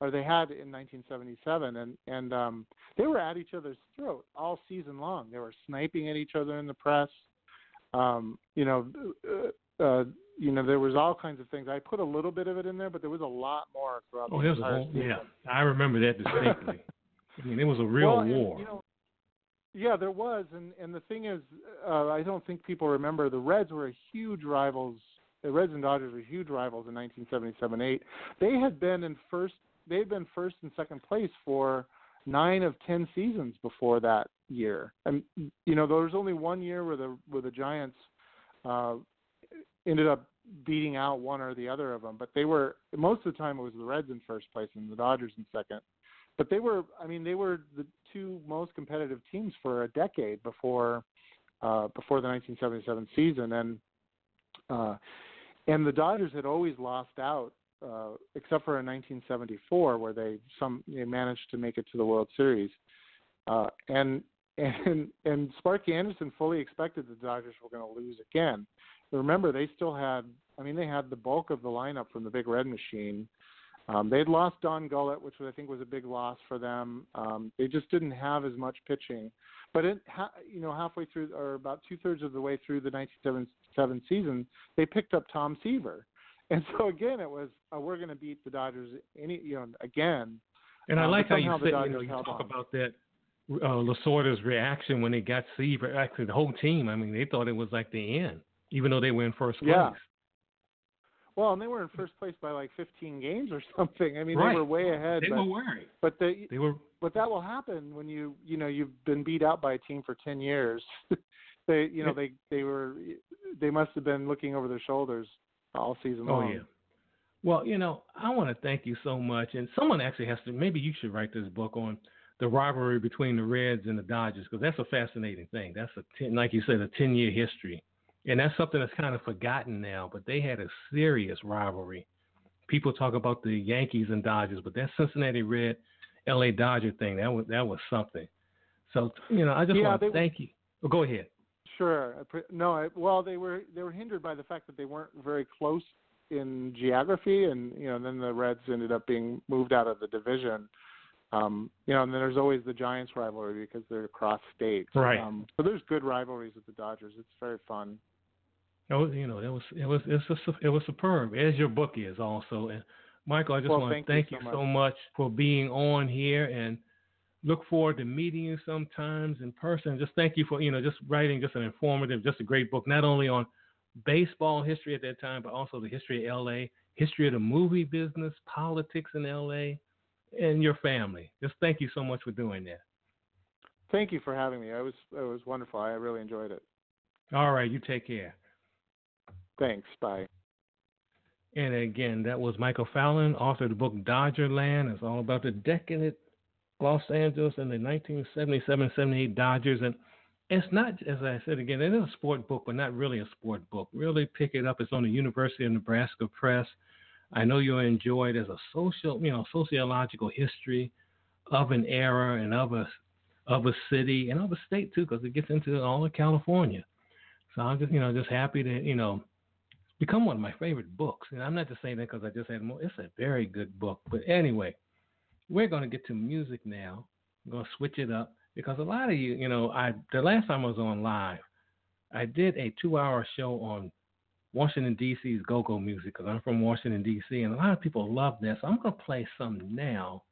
or they had in 1977, and and um, they were at each other's throat all season long. They were sniping at each other in the press. Um, you know, uh, uh, you know, there was all kinds of things. I put a little bit of it in there, but there was a lot more throughout
oh,
the
a
whole,
Yeah, I remember that distinctly. I mean, it was a real
well,
war.
And, you know, yeah, there was, and and the thing is, uh, I don't think people remember the Reds were huge rivals the Reds and Dodgers were huge rivals in 1977-8. They had been in first. They had been first and second place for nine of ten seasons before that year. And you know, there was only one year where the where the Giants uh, ended up beating out one or the other of them. But they were most of the time it was the Reds in first place and the Dodgers in second. But they were, I mean, they were the two most competitive teams for a decade before uh, before the 1977 season, and uh, and the Dodgers had always lost out, uh, except for in 1974 where they some they managed to make it to the World Series, uh, and and and Sparky Anderson fully expected the Dodgers were going to lose again. Remember, they still had, I mean, they had the bulk of the lineup from the Big Red Machine. Um, they'd lost Don Gullett, which I think was a big loss for them. Um, they just didn't have as much pitching. But it, ha, you know, halfway through, or about two thirds of the way through the 1977 season, they picked up Tom Seaver, and so again, it was uh, we're going to beat the Dodgers any, you know, again.
And I
um,
like how you
said,
you know, you talk on. about that uh, Lasorda's reaction when they got Seaver. Actually, the whole team. I mean, they thought it was like the end even though they were in first place.
Yeah. Well, and they were in first place by like 15 games or something. I mean,
right.
they were way ahead.
They
but,
were worried.
But they,
they were.
But that will happen when you, you know, you've been beat out by a team for 10 years. they, you know, they, they were, they must have been looking over their shoulders all season
oh,
long.
Oh yeah. Well, you know, I want to thank you so much, and someone actually has to. Maybe you should write this book on the rivalry between the Reds and the Dodgers because that's a fascinating thing. That's a ten, like you said, a ten-year history and that's something that's kind of forgotten now. But they had a serious rivalry. People talk about the Yankees and Dodgers, but that Cincinnati Red, L.A. Dodger thing that was that was something. So you know, I just
yeah,
want to thank you. Oh, go ahead.
Sure. No, I, well, they were they were hindered by the fact that they weren't very close in geography, and you know, then the Reds ended up being moved out of the division. Um, you know, and then there's always the Giants rivalry because they're across states.
Right.
Um, so there's good rivalries with the Dodgers. It's very fun.
It was, you know, it was it was it was it was superb, as your book is also. And Michael, I just
well,
want to thank
you,
you
so,
so
much.
much for being on here, and look forward to meeting you sometimes in person. Just thank you for you know just writing just an informative, just a great book, not only on baseball history at that time, but also the history of L.A., history of the movie business, politics in L.A., and your family. Just thank you so much for doing that.
Thank you for having me. It was it was wonderful. I really enjoyed it.
All right, you take care.
Thanks. Bye.
And again, that was Michael Fallon, author of the book Dodgerland. It's all about the decadent Los Angeles and the 1977-78 Dodgers. And it's not, as I said again, it is a sport book, but not really a sport book. Really pick it up. It's on the University of Nebraska Press. I know you'll enjoy it as a social, you know, sociological history of an era and of a of a city and of a state too, because it gets into all of California. So I'm just, you know, just happy to, you know, become one of my favorite books. And I'm not just saying that because I just had more. It's a very good book. But anyway, we're going to get to music now. I'm going to switch it up because a lot of you, you know, I the last time I was on live, I did a two-hour show on Washington D.C.'s go-go music because I'm from Washington D.C. and a lot of people love that. So I'm going to play some now,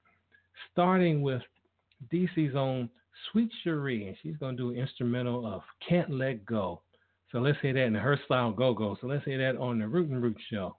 starting with D.C.'s own Sweet Cherie, and she's going to do an instrumental of "Can't Let Go." So let's hear that in her style go go. So let's hear that on the Root and Root Show.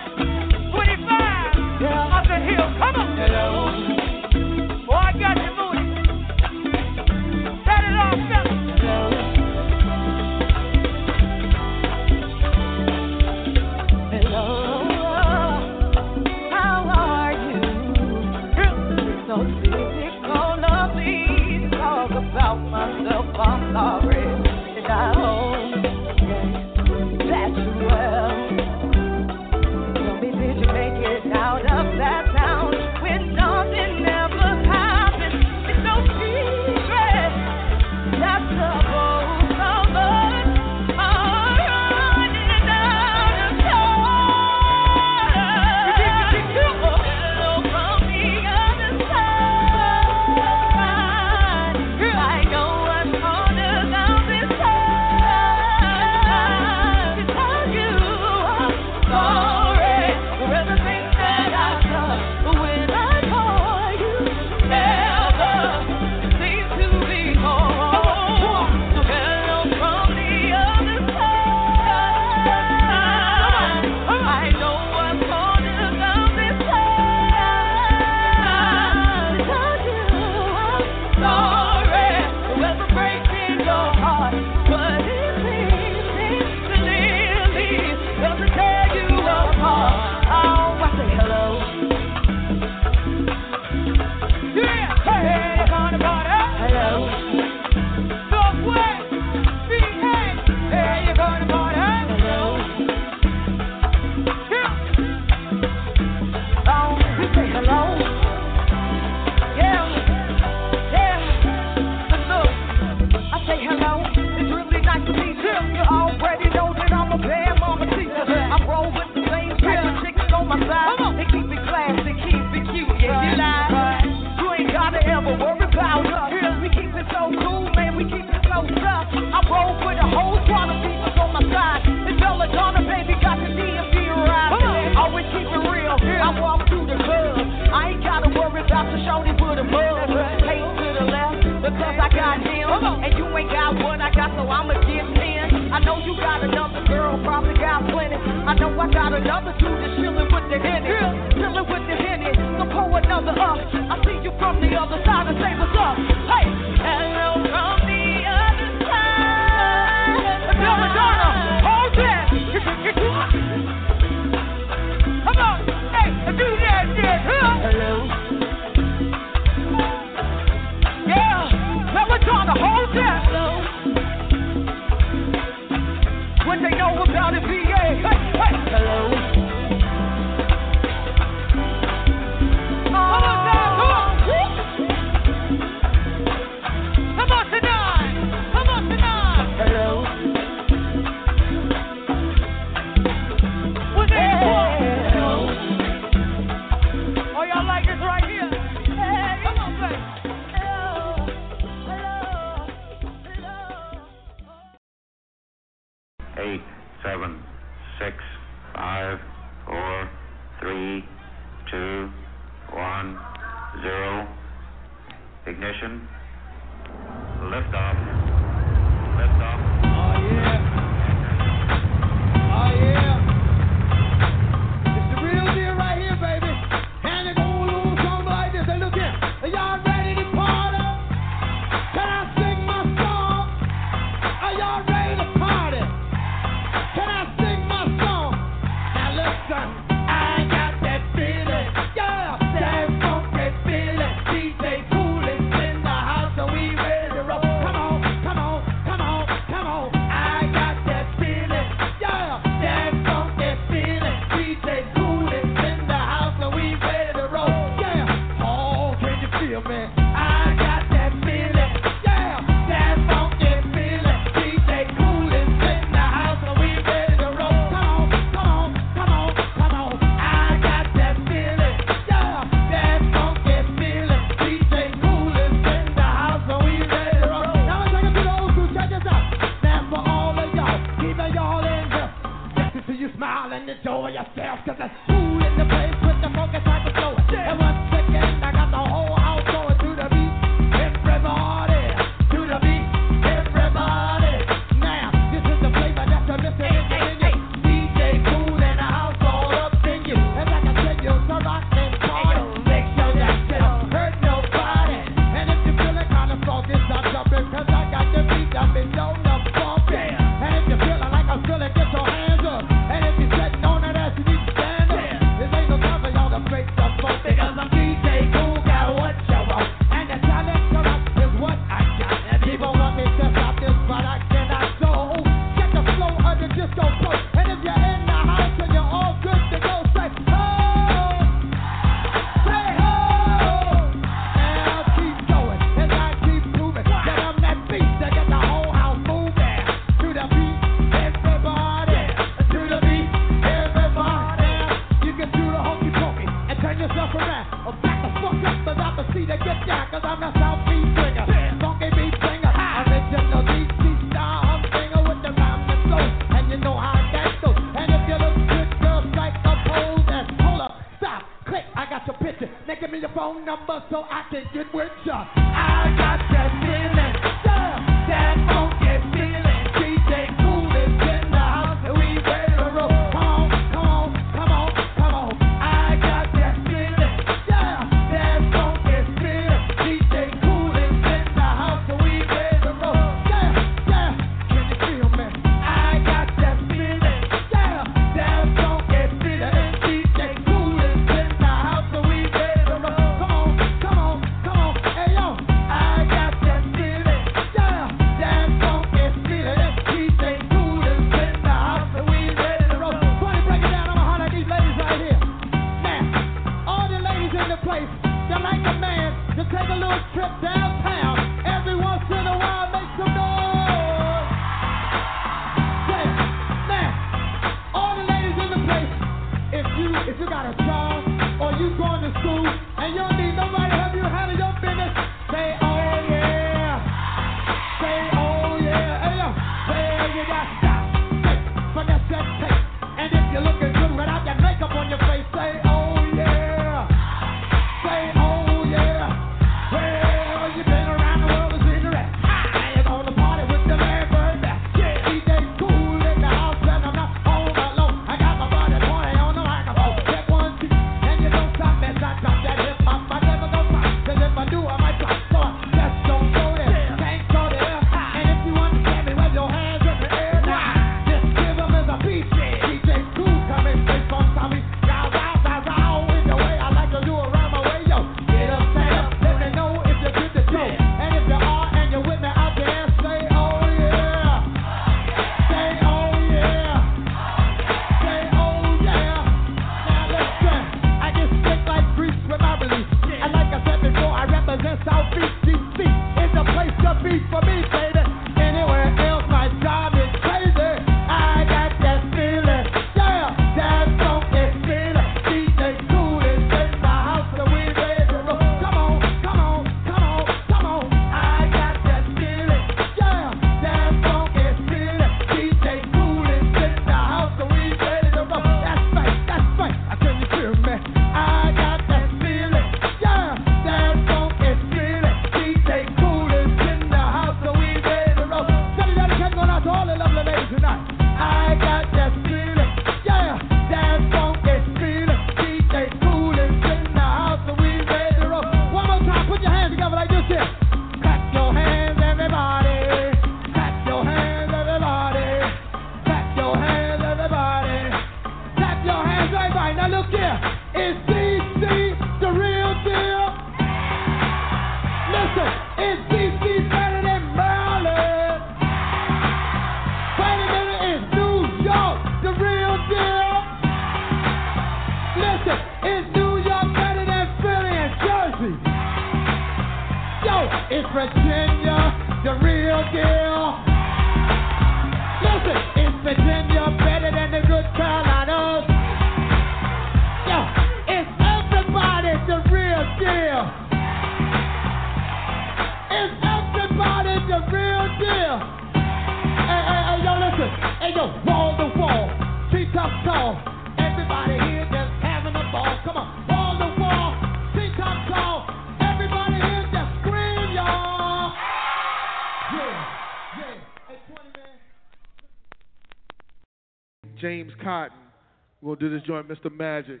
do this joint, Mr. Magic.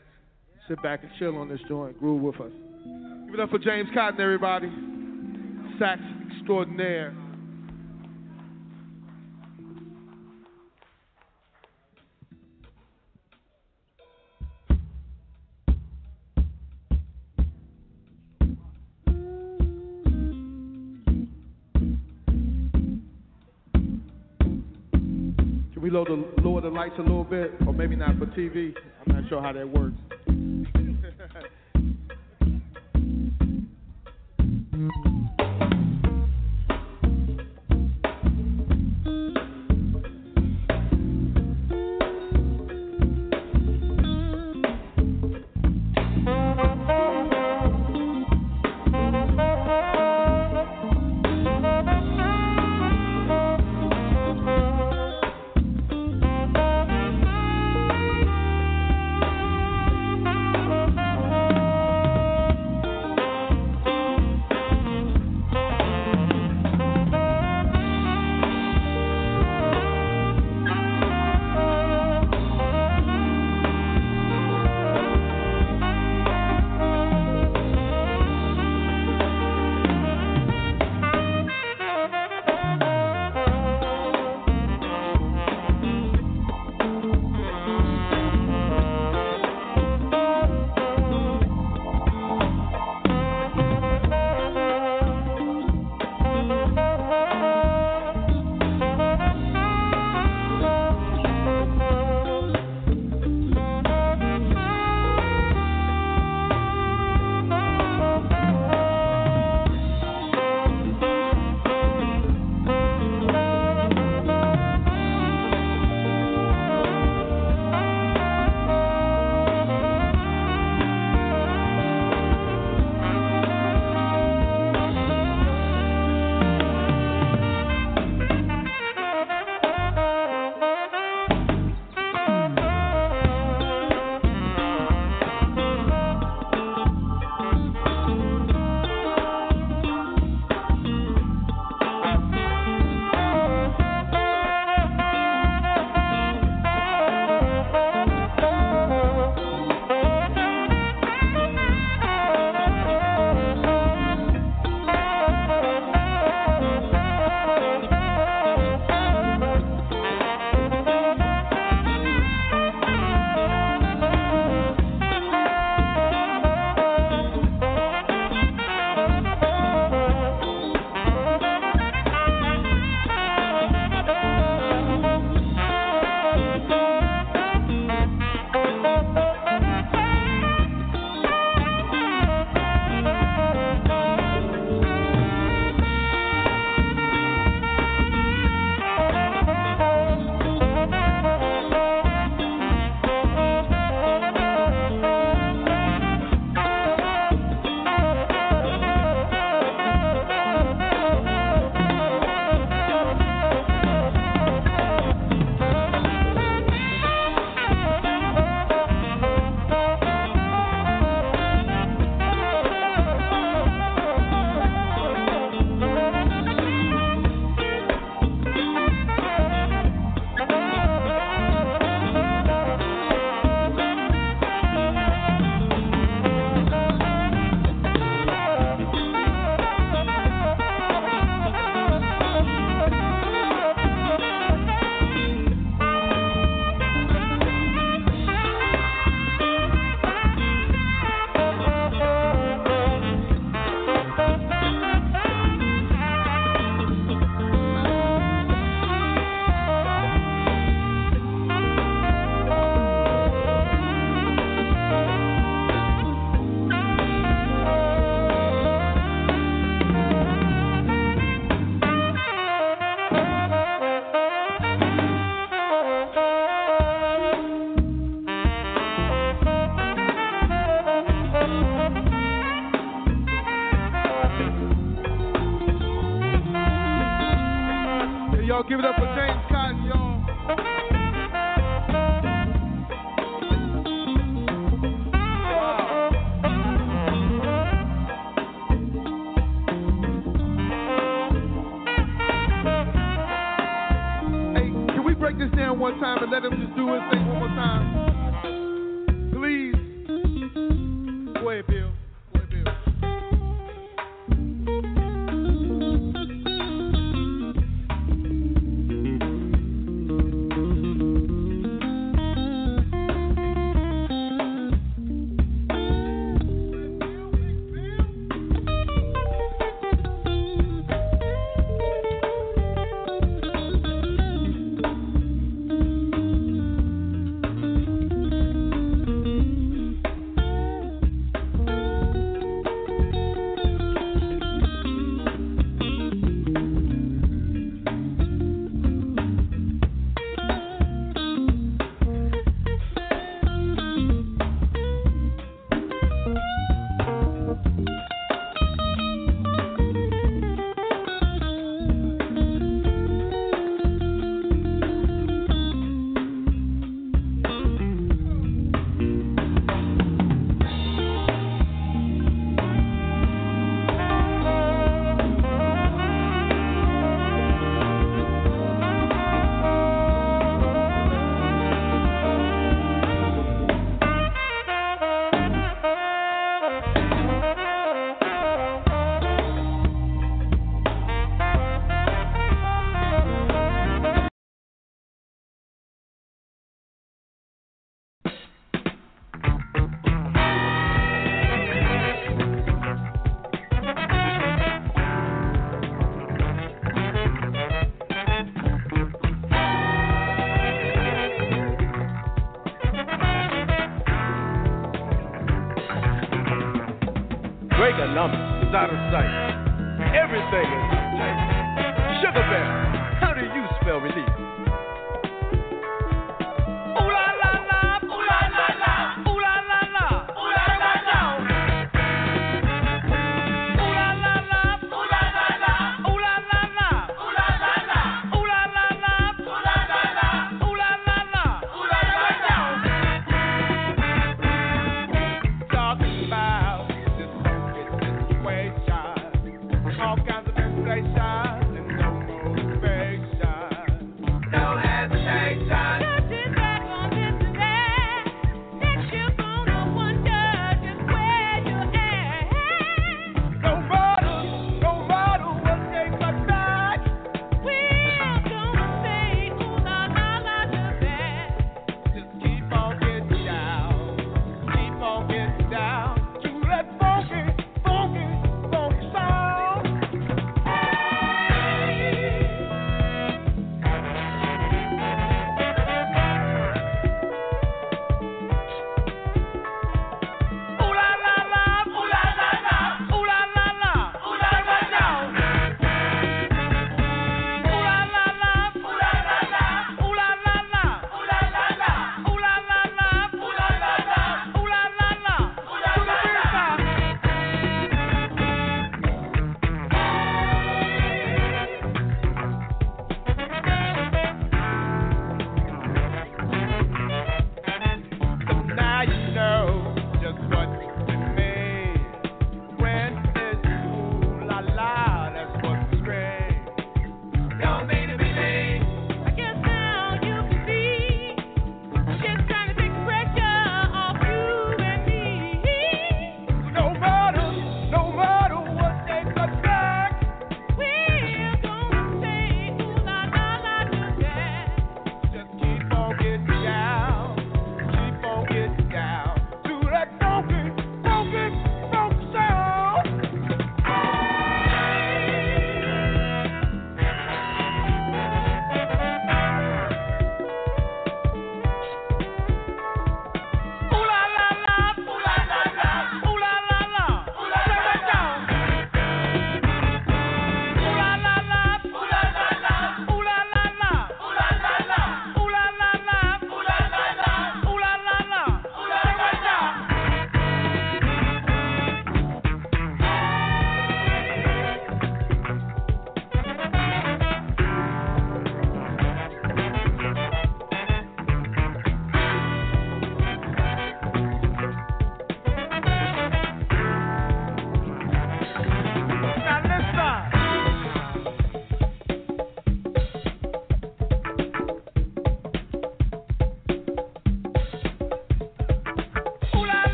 Sit back and chill on this joint. Groove with us. Give it up for James Cotton, everybody. Sax extraordinaire. Can we lower the, lower the lights a little bit? not for TV. I'm not sure how that works.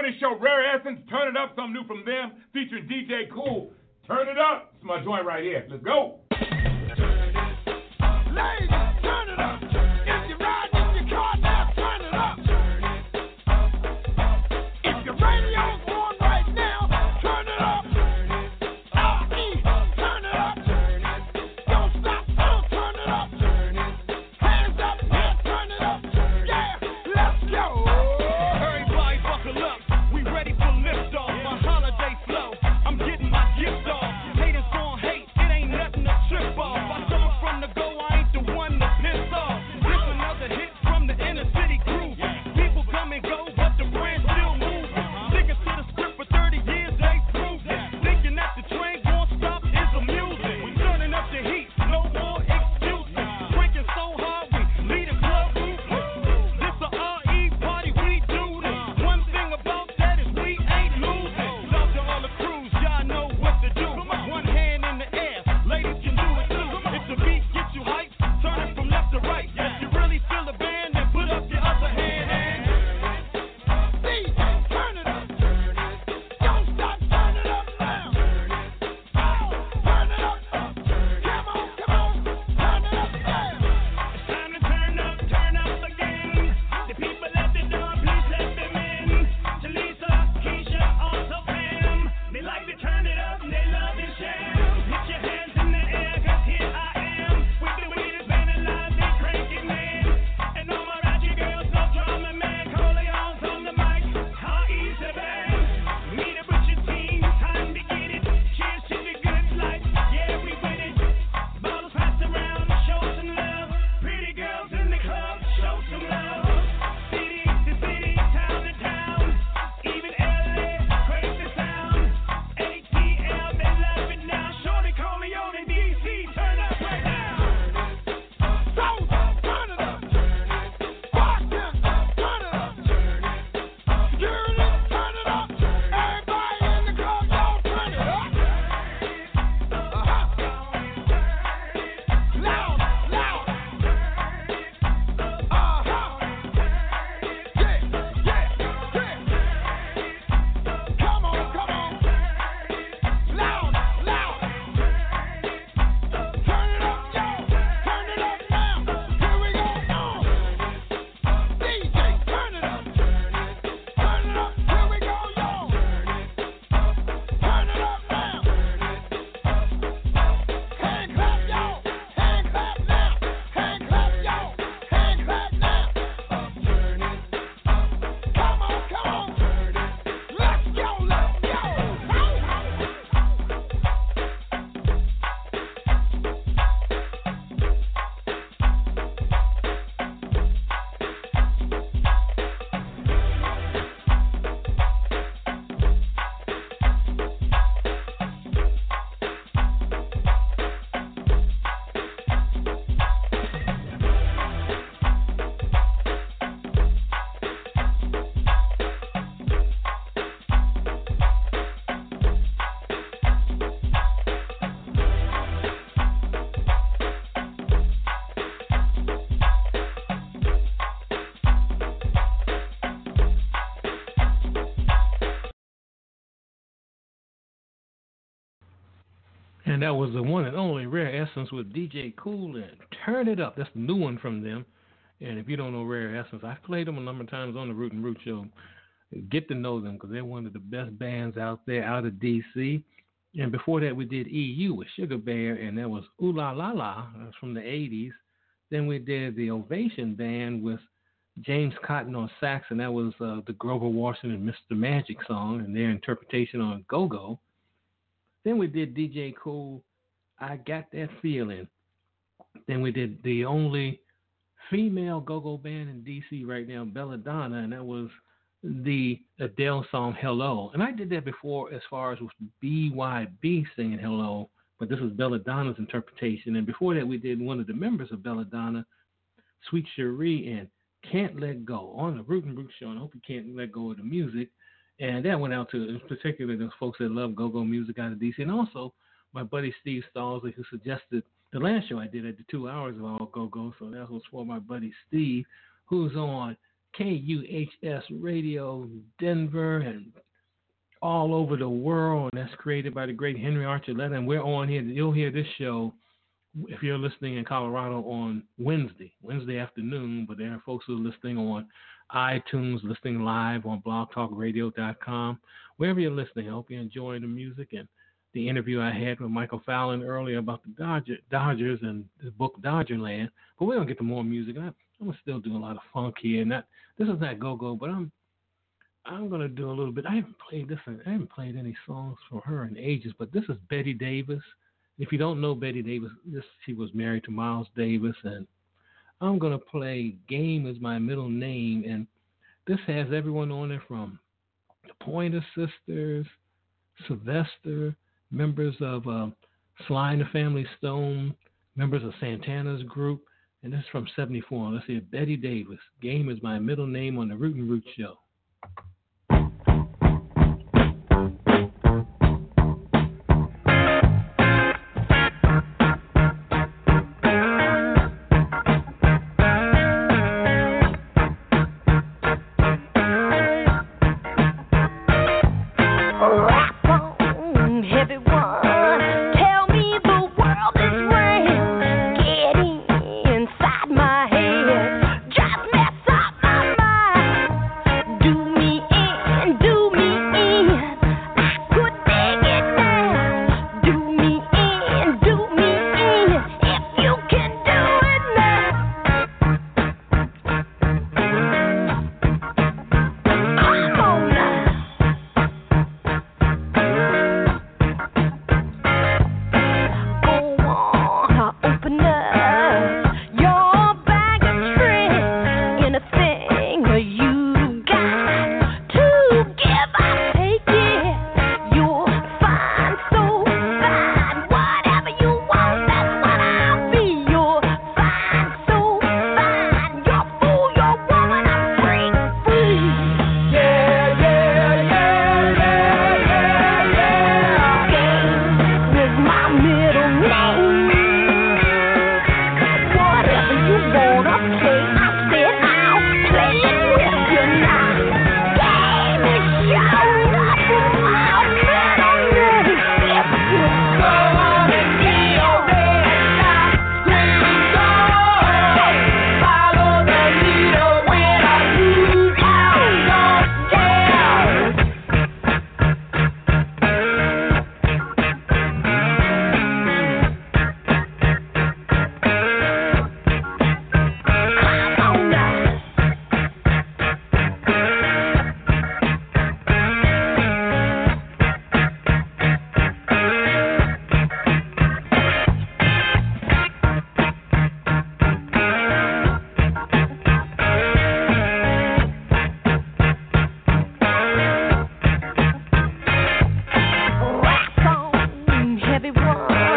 morning show, Rare Essence, Turn It Up, something new from them, featuring DJ Kool. Turn it up. It's my joint right here. Let's go.
And that
was the one and only Rare Essence with DJ Kool and Turn It Up. That's the new one from them. And if you don't know Rare Essence, I've played them a number of times on the Root and Root Show. Get to know them because they're one of the best bands out there out of D.C. And before that, we did EU with Sugar Bear, and that was Ooh La La La uh, from the 80s. Then we did the Ovation Band with James Cotton on sax, and that was uh, the Grover Washington Mr. Magic song and their interpretation on Go Go. Then we did DJ Kool, I Got That Feeling. Then we did the only female go-go band in DC right now, Belladonna, and that was the Adele song Hello. And I did that before as far as with BYB singing Hello, but this was Belladonna's interpretation. And before that, we did one of the members of Belladonna, Sweet Cherie, and Can't Let Go on the Root and Root show. And I hope you can't let go of the music. And that went out to, in particular, those folks that love go-go music out of DC. And also my buddy Steve Stalsley, who suggested the last show I did at the two hours of all go go. So that was for my buddy Steve, who's on KUHS Radio Denver and all over the world. And that's created by the great Henry Archuleta. And we're on here. You'll hear this show if you're listening in Colorado on Wednesday, Wednesday afternoon. But there are folks who are listening on iTunes, listening live on blogtalkradio.com. Wherever you're listening, I hope you're enjoying the music and the interview I had with Michael Fallon earlier about the Dodger, Dodgers and the book Dodgerland. But we're gonna get to more music. I, I'm gonna still do a lot of funk here. And not this is not go go, but I'm I'm gonna do a little bit. I haven't played this. I haven't played any songs for her in ages. But this is Betty Davis. If you don't know Betty Davis, this she was married to Miles Davis, and I'm gonna play "Game" is my middle name, and this has everyone on it from the Pointer Sisters, Sylvester, members of uh, Sly and the Family Stone, members of Santana's group, and this is from 74. Let's see, Betty Davis. Game is my middle name on the Root and Root Show.
Bye.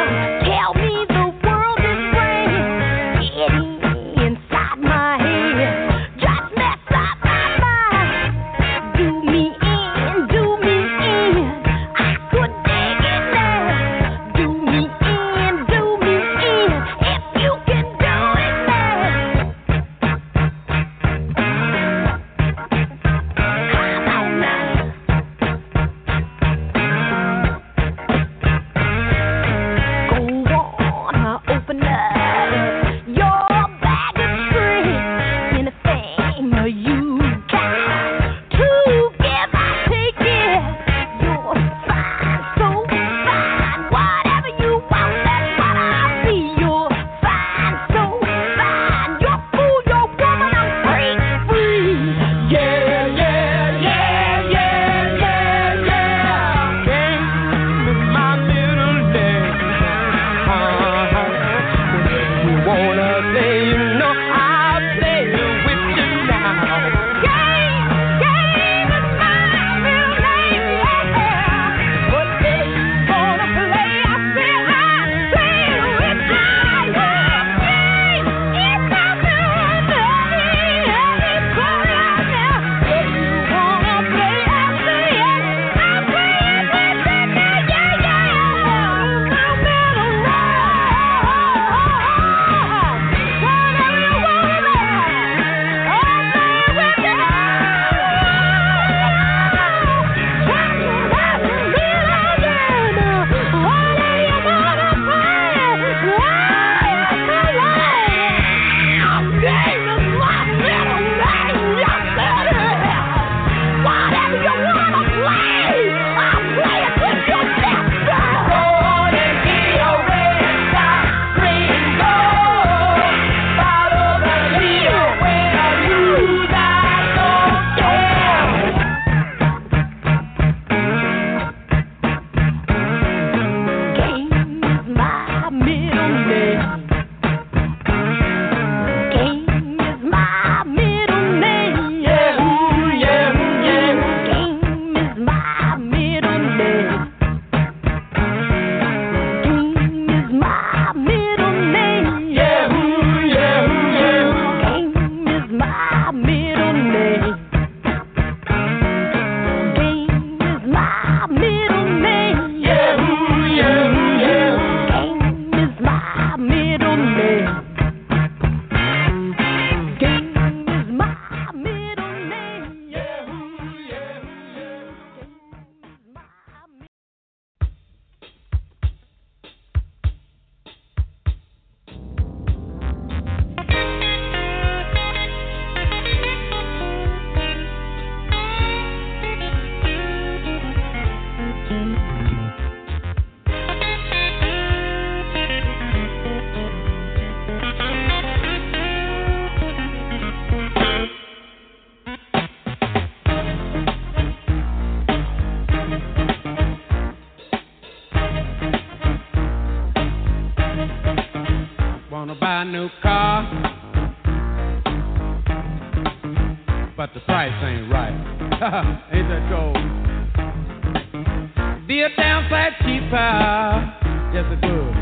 Yes it would.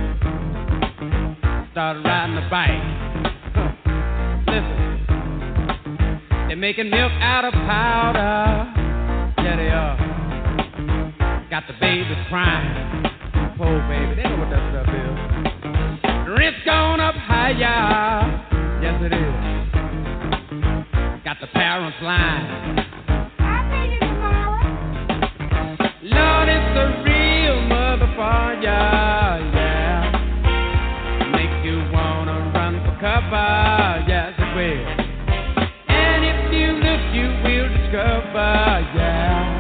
Started riding the bike. Listen, they're making milk out of powder. Yeah, they are. Got the babies crying. Poor baby, they know what that stuff is. Rent's gone up higher. Yes, it is. Got the parents lying. I made it a smaller. Lord, it's a real motherfucker, yeah. Make you wanna run for cover, yes it will. And if you look, you will discover, yeah.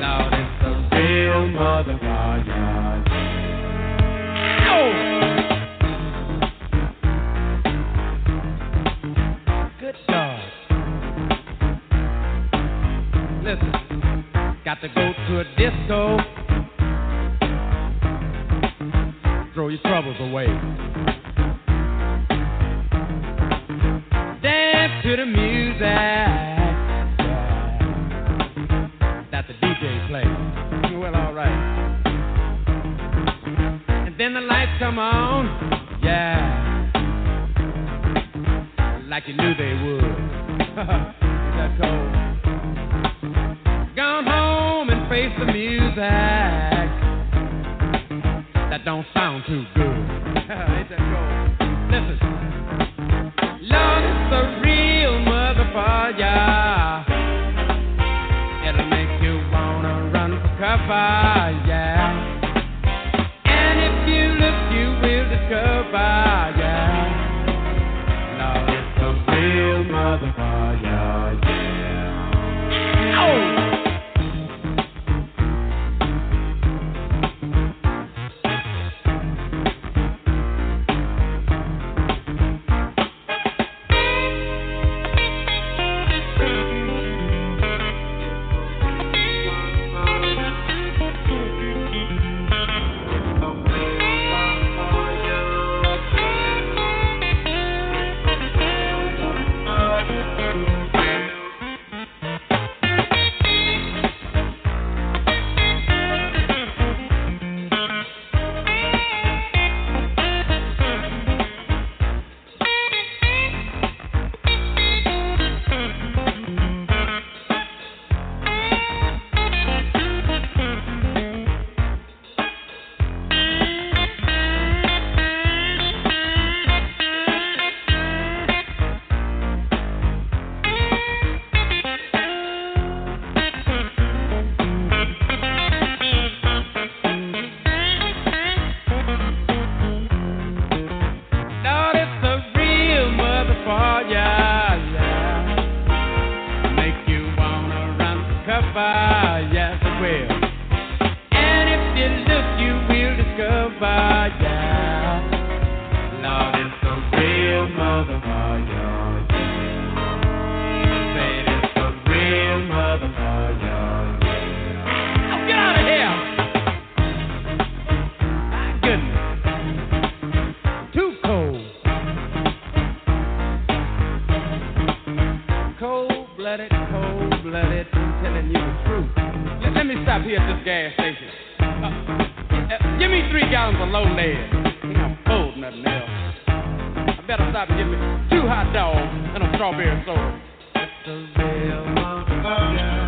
Lord, it's a real motherfucker. Oh! Good God. Listen, got to go to a disco. Your troubles away. Dance to the music that the DJ plays. Well, alright. And then the lights come on, yeah. Like you knew they would. That cold? Gone home and face the music that don't sound too good. Ain't that cold? Listen. Lord, it's a real motherfucker. It'll make you wanna run for cover, yeah. And if you look, you will discover, yeah. Lord, it's a real motherfucker, yeah. Oh! Gallons of low lead. Ain't I'm full, nothing else. I better stop and get me two hot dogs and a strawberry soda. Real motherfucker.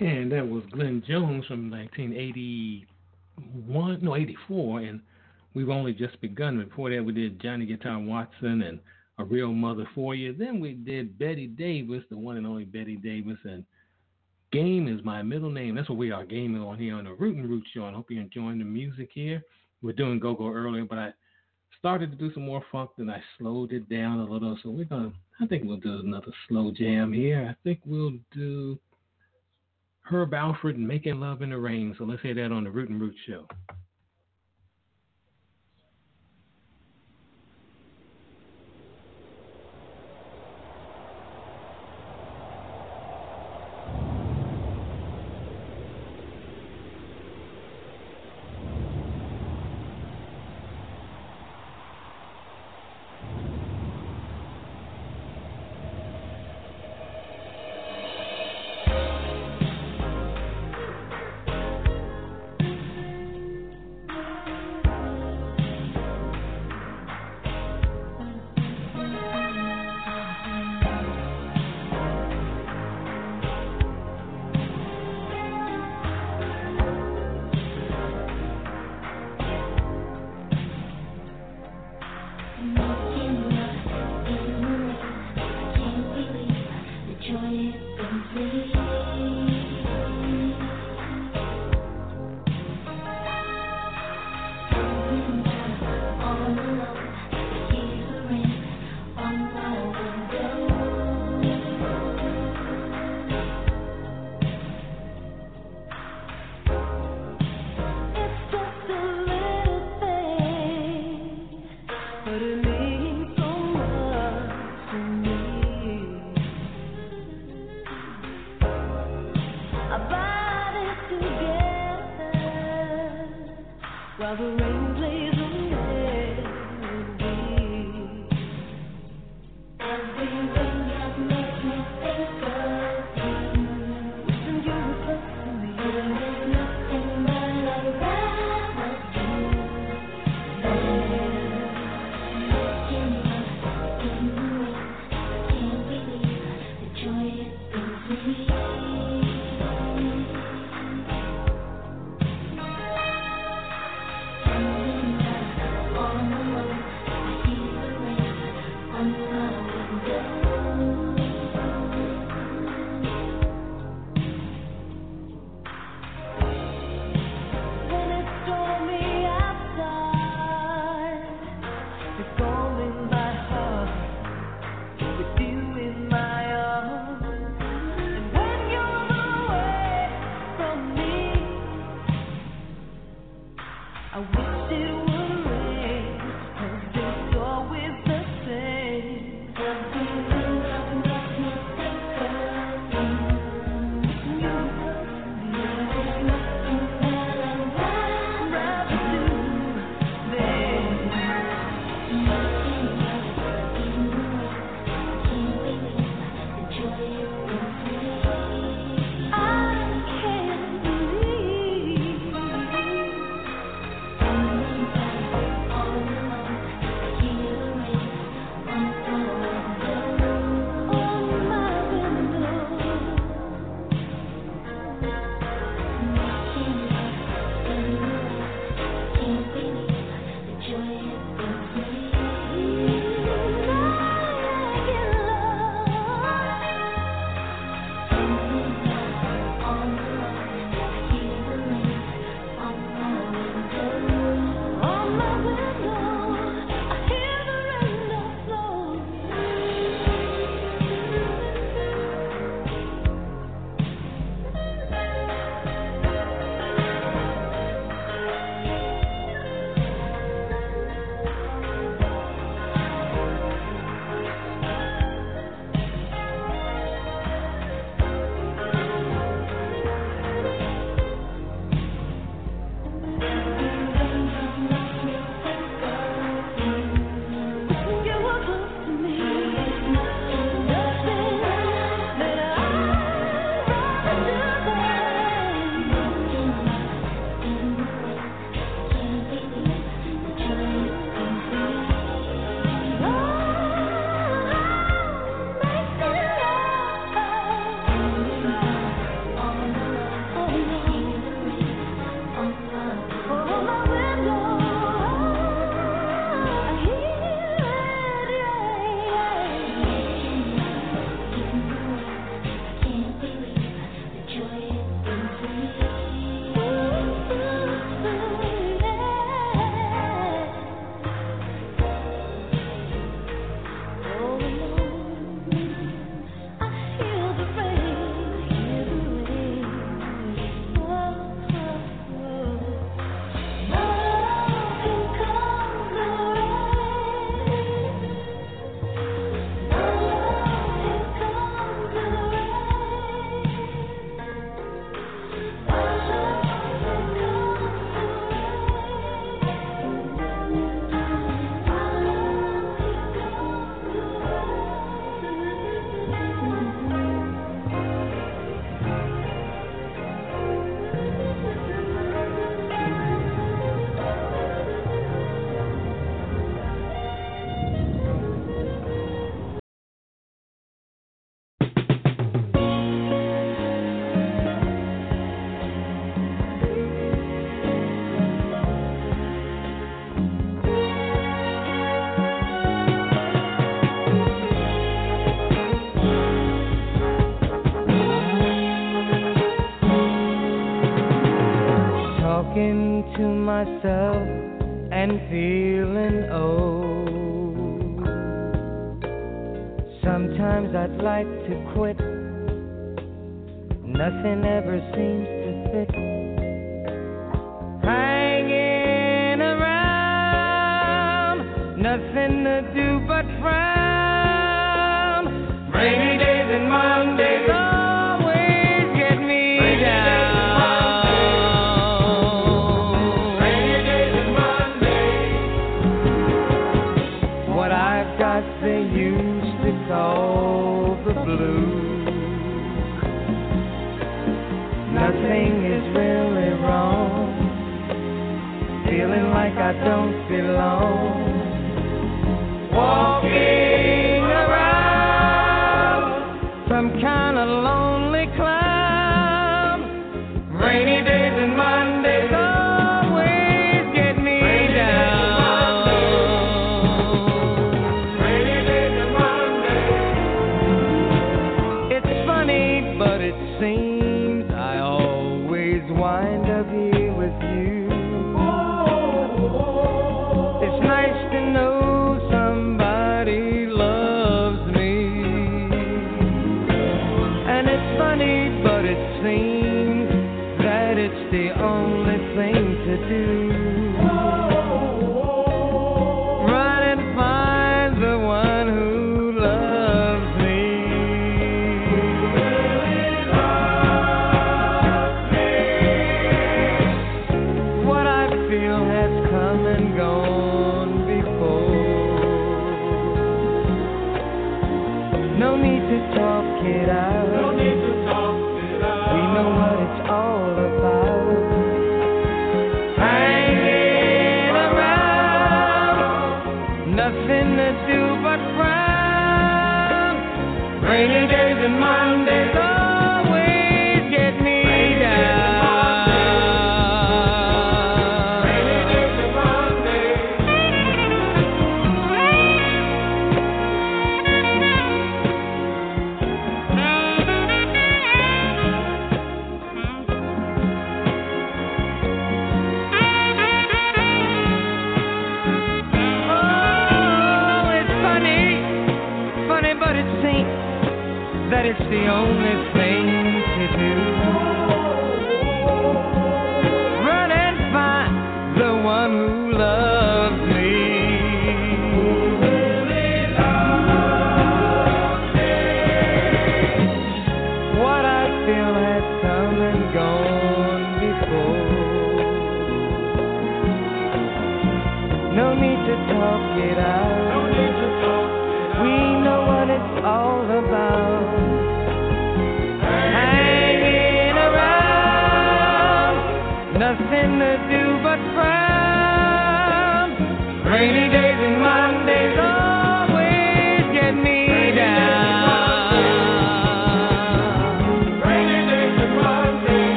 And that was Glenn Jones from 1981, no, 84. And we've only just begun. Before that, we did Johnny Guitar Watson and A Real Mother for You. Then we did Betty Davis, the one and only Betty Davis. And Game is my middle name. That's what we are gaming on here on the Root and Root Show. I hope you're enjoying the music here. We're doing go go earlier, but I started to do some more funk, then I slowed it down a little. So we're gonna. I think we'll do another slow jam here. I think we'll do Herb Alpert and Making Love in the Rain. So let's hear that on the Root and Root Show.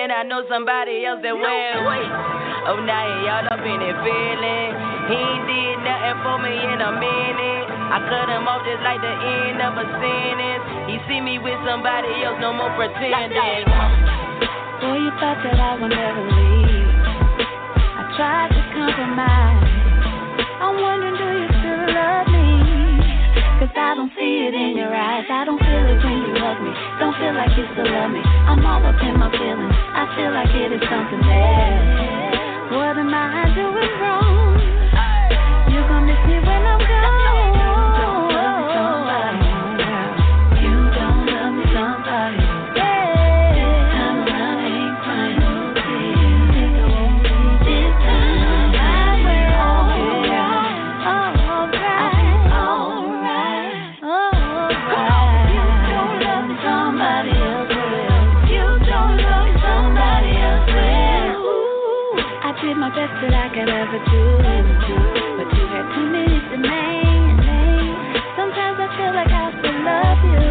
Can't love me,
then I know somebody else that will. Oh, now he all up in it feeling. He ain't did nothing for me in a minute. I cut him off just like the end of a sentence. He see me with somebody else, no more pretending.
Boy, you thought that I would never leave. I tried to compromise. I'm wondering, do you still love me? Cause I don't see it in your eyes. I don't hug me. Don't feel like you still love me. I'm all up in my feelings. I feel like it is something there. What am I doing wrong? You gon' miss me when I'm gone. My best that I could ever do, but you had too many demands. Sometimes I feel like I still love you.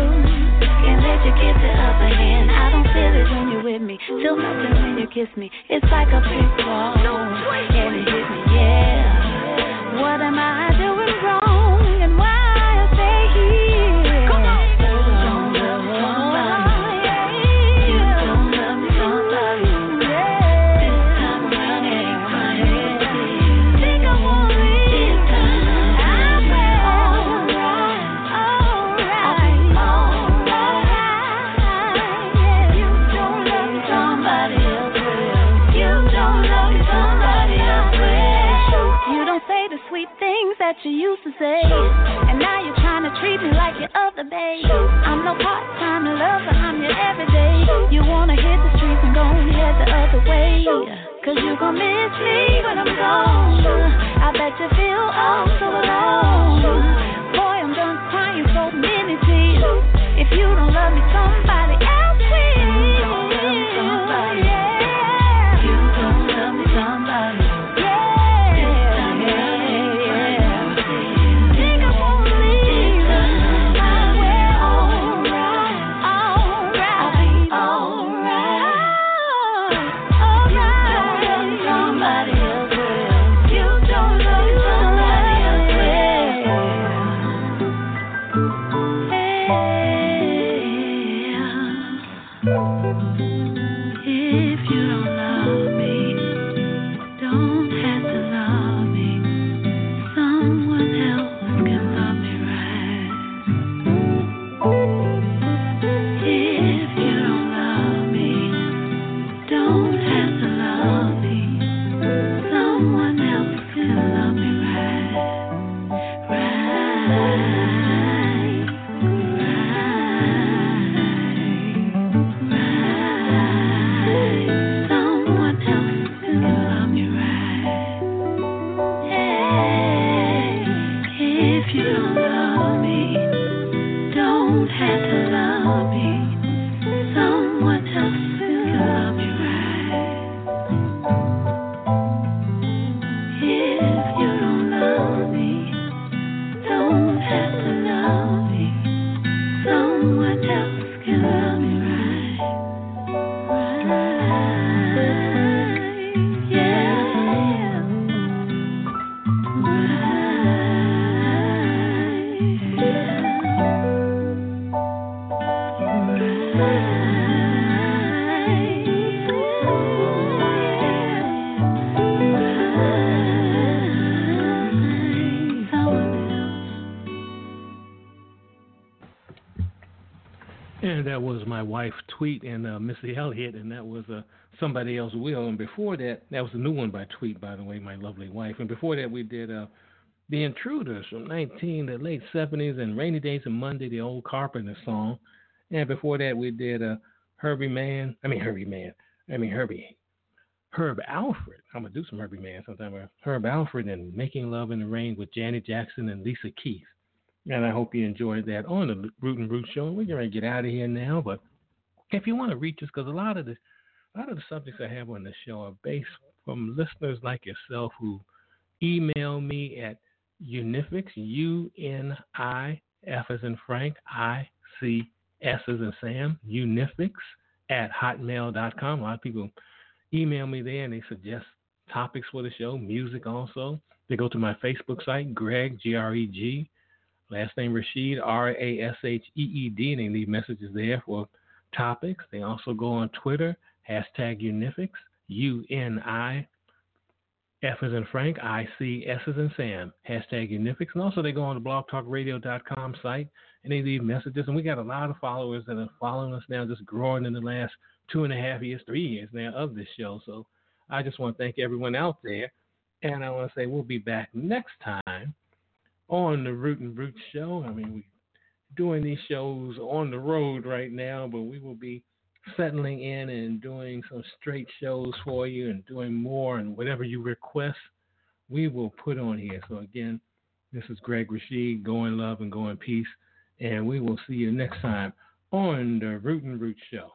Can't let you get the upper hand. I don't feel it when you're with me. Feel nothing when you kiss me. It's like a brick wall, and it hit me. Yeah. What am I say, and now you're trying to treat me like your other babe. I'm no part-time lover, I'm your everyday. You wanna hit the streets and go and head the other way. Cause you gon' miss me when I'm gone. I bet you feel all so alone. Boy, I'm done crying so many tears. If you don't love me, somebody else Right.
Tweet and uh, Missy Elliott, and that was uh, Somebody Else Will. And before that, that was a new one by Tweet, by the way, my lovely wife. And before that, we did uh, The Intruders from 19, the late 70s, and Rainy Days and Monday, the old Carpenter song. And before that, we did uh, Herbie Mann. I mean, Herbie Mann. I mean, Herbie. Herb Alpert. I'm going to do some Herbie Mann sometime. uh, Herb Alpert and Making Love in the Rain with Janet Jackson and Lisa Keith. And I hope you enjoyed that on the Root and Root Show. We're going to get out of here now. But if you want to reach us, because a lot of the a lot of the subjects I have on the show are based from listeners like yourself who email me at Unifics, U N I F as in Frank, I C S's and Sam, Unifics at hotmail.com. A lot of people email me there and they suggest topics for the show, music also. They go to my Facebook site, Greg, G R E G, last name Rasheed, R A S H E E D, and they leave messages there for topics. They also go on Twitter, hashtag Unifics, U N I F is in Frank, I C S is in Sam, hashtag Unifics. And also they go on the blogtalkradio.com site and they leave messages. And we got a lot of followers that are following us now, just growing in the last two and a half years, three years now of this show. So I just want to thank everyone out there. And I want to say we'll be back next time on the Root and Root Show. I mean, we're doing these shows on the road right now, but we will be settling in and doing some straight shows for you and doing more and whatever you request, we will put on here. So again, this is Greg Rasheed, Go in Love and Go in Peace, and we will see you next time on the Root and Root Show.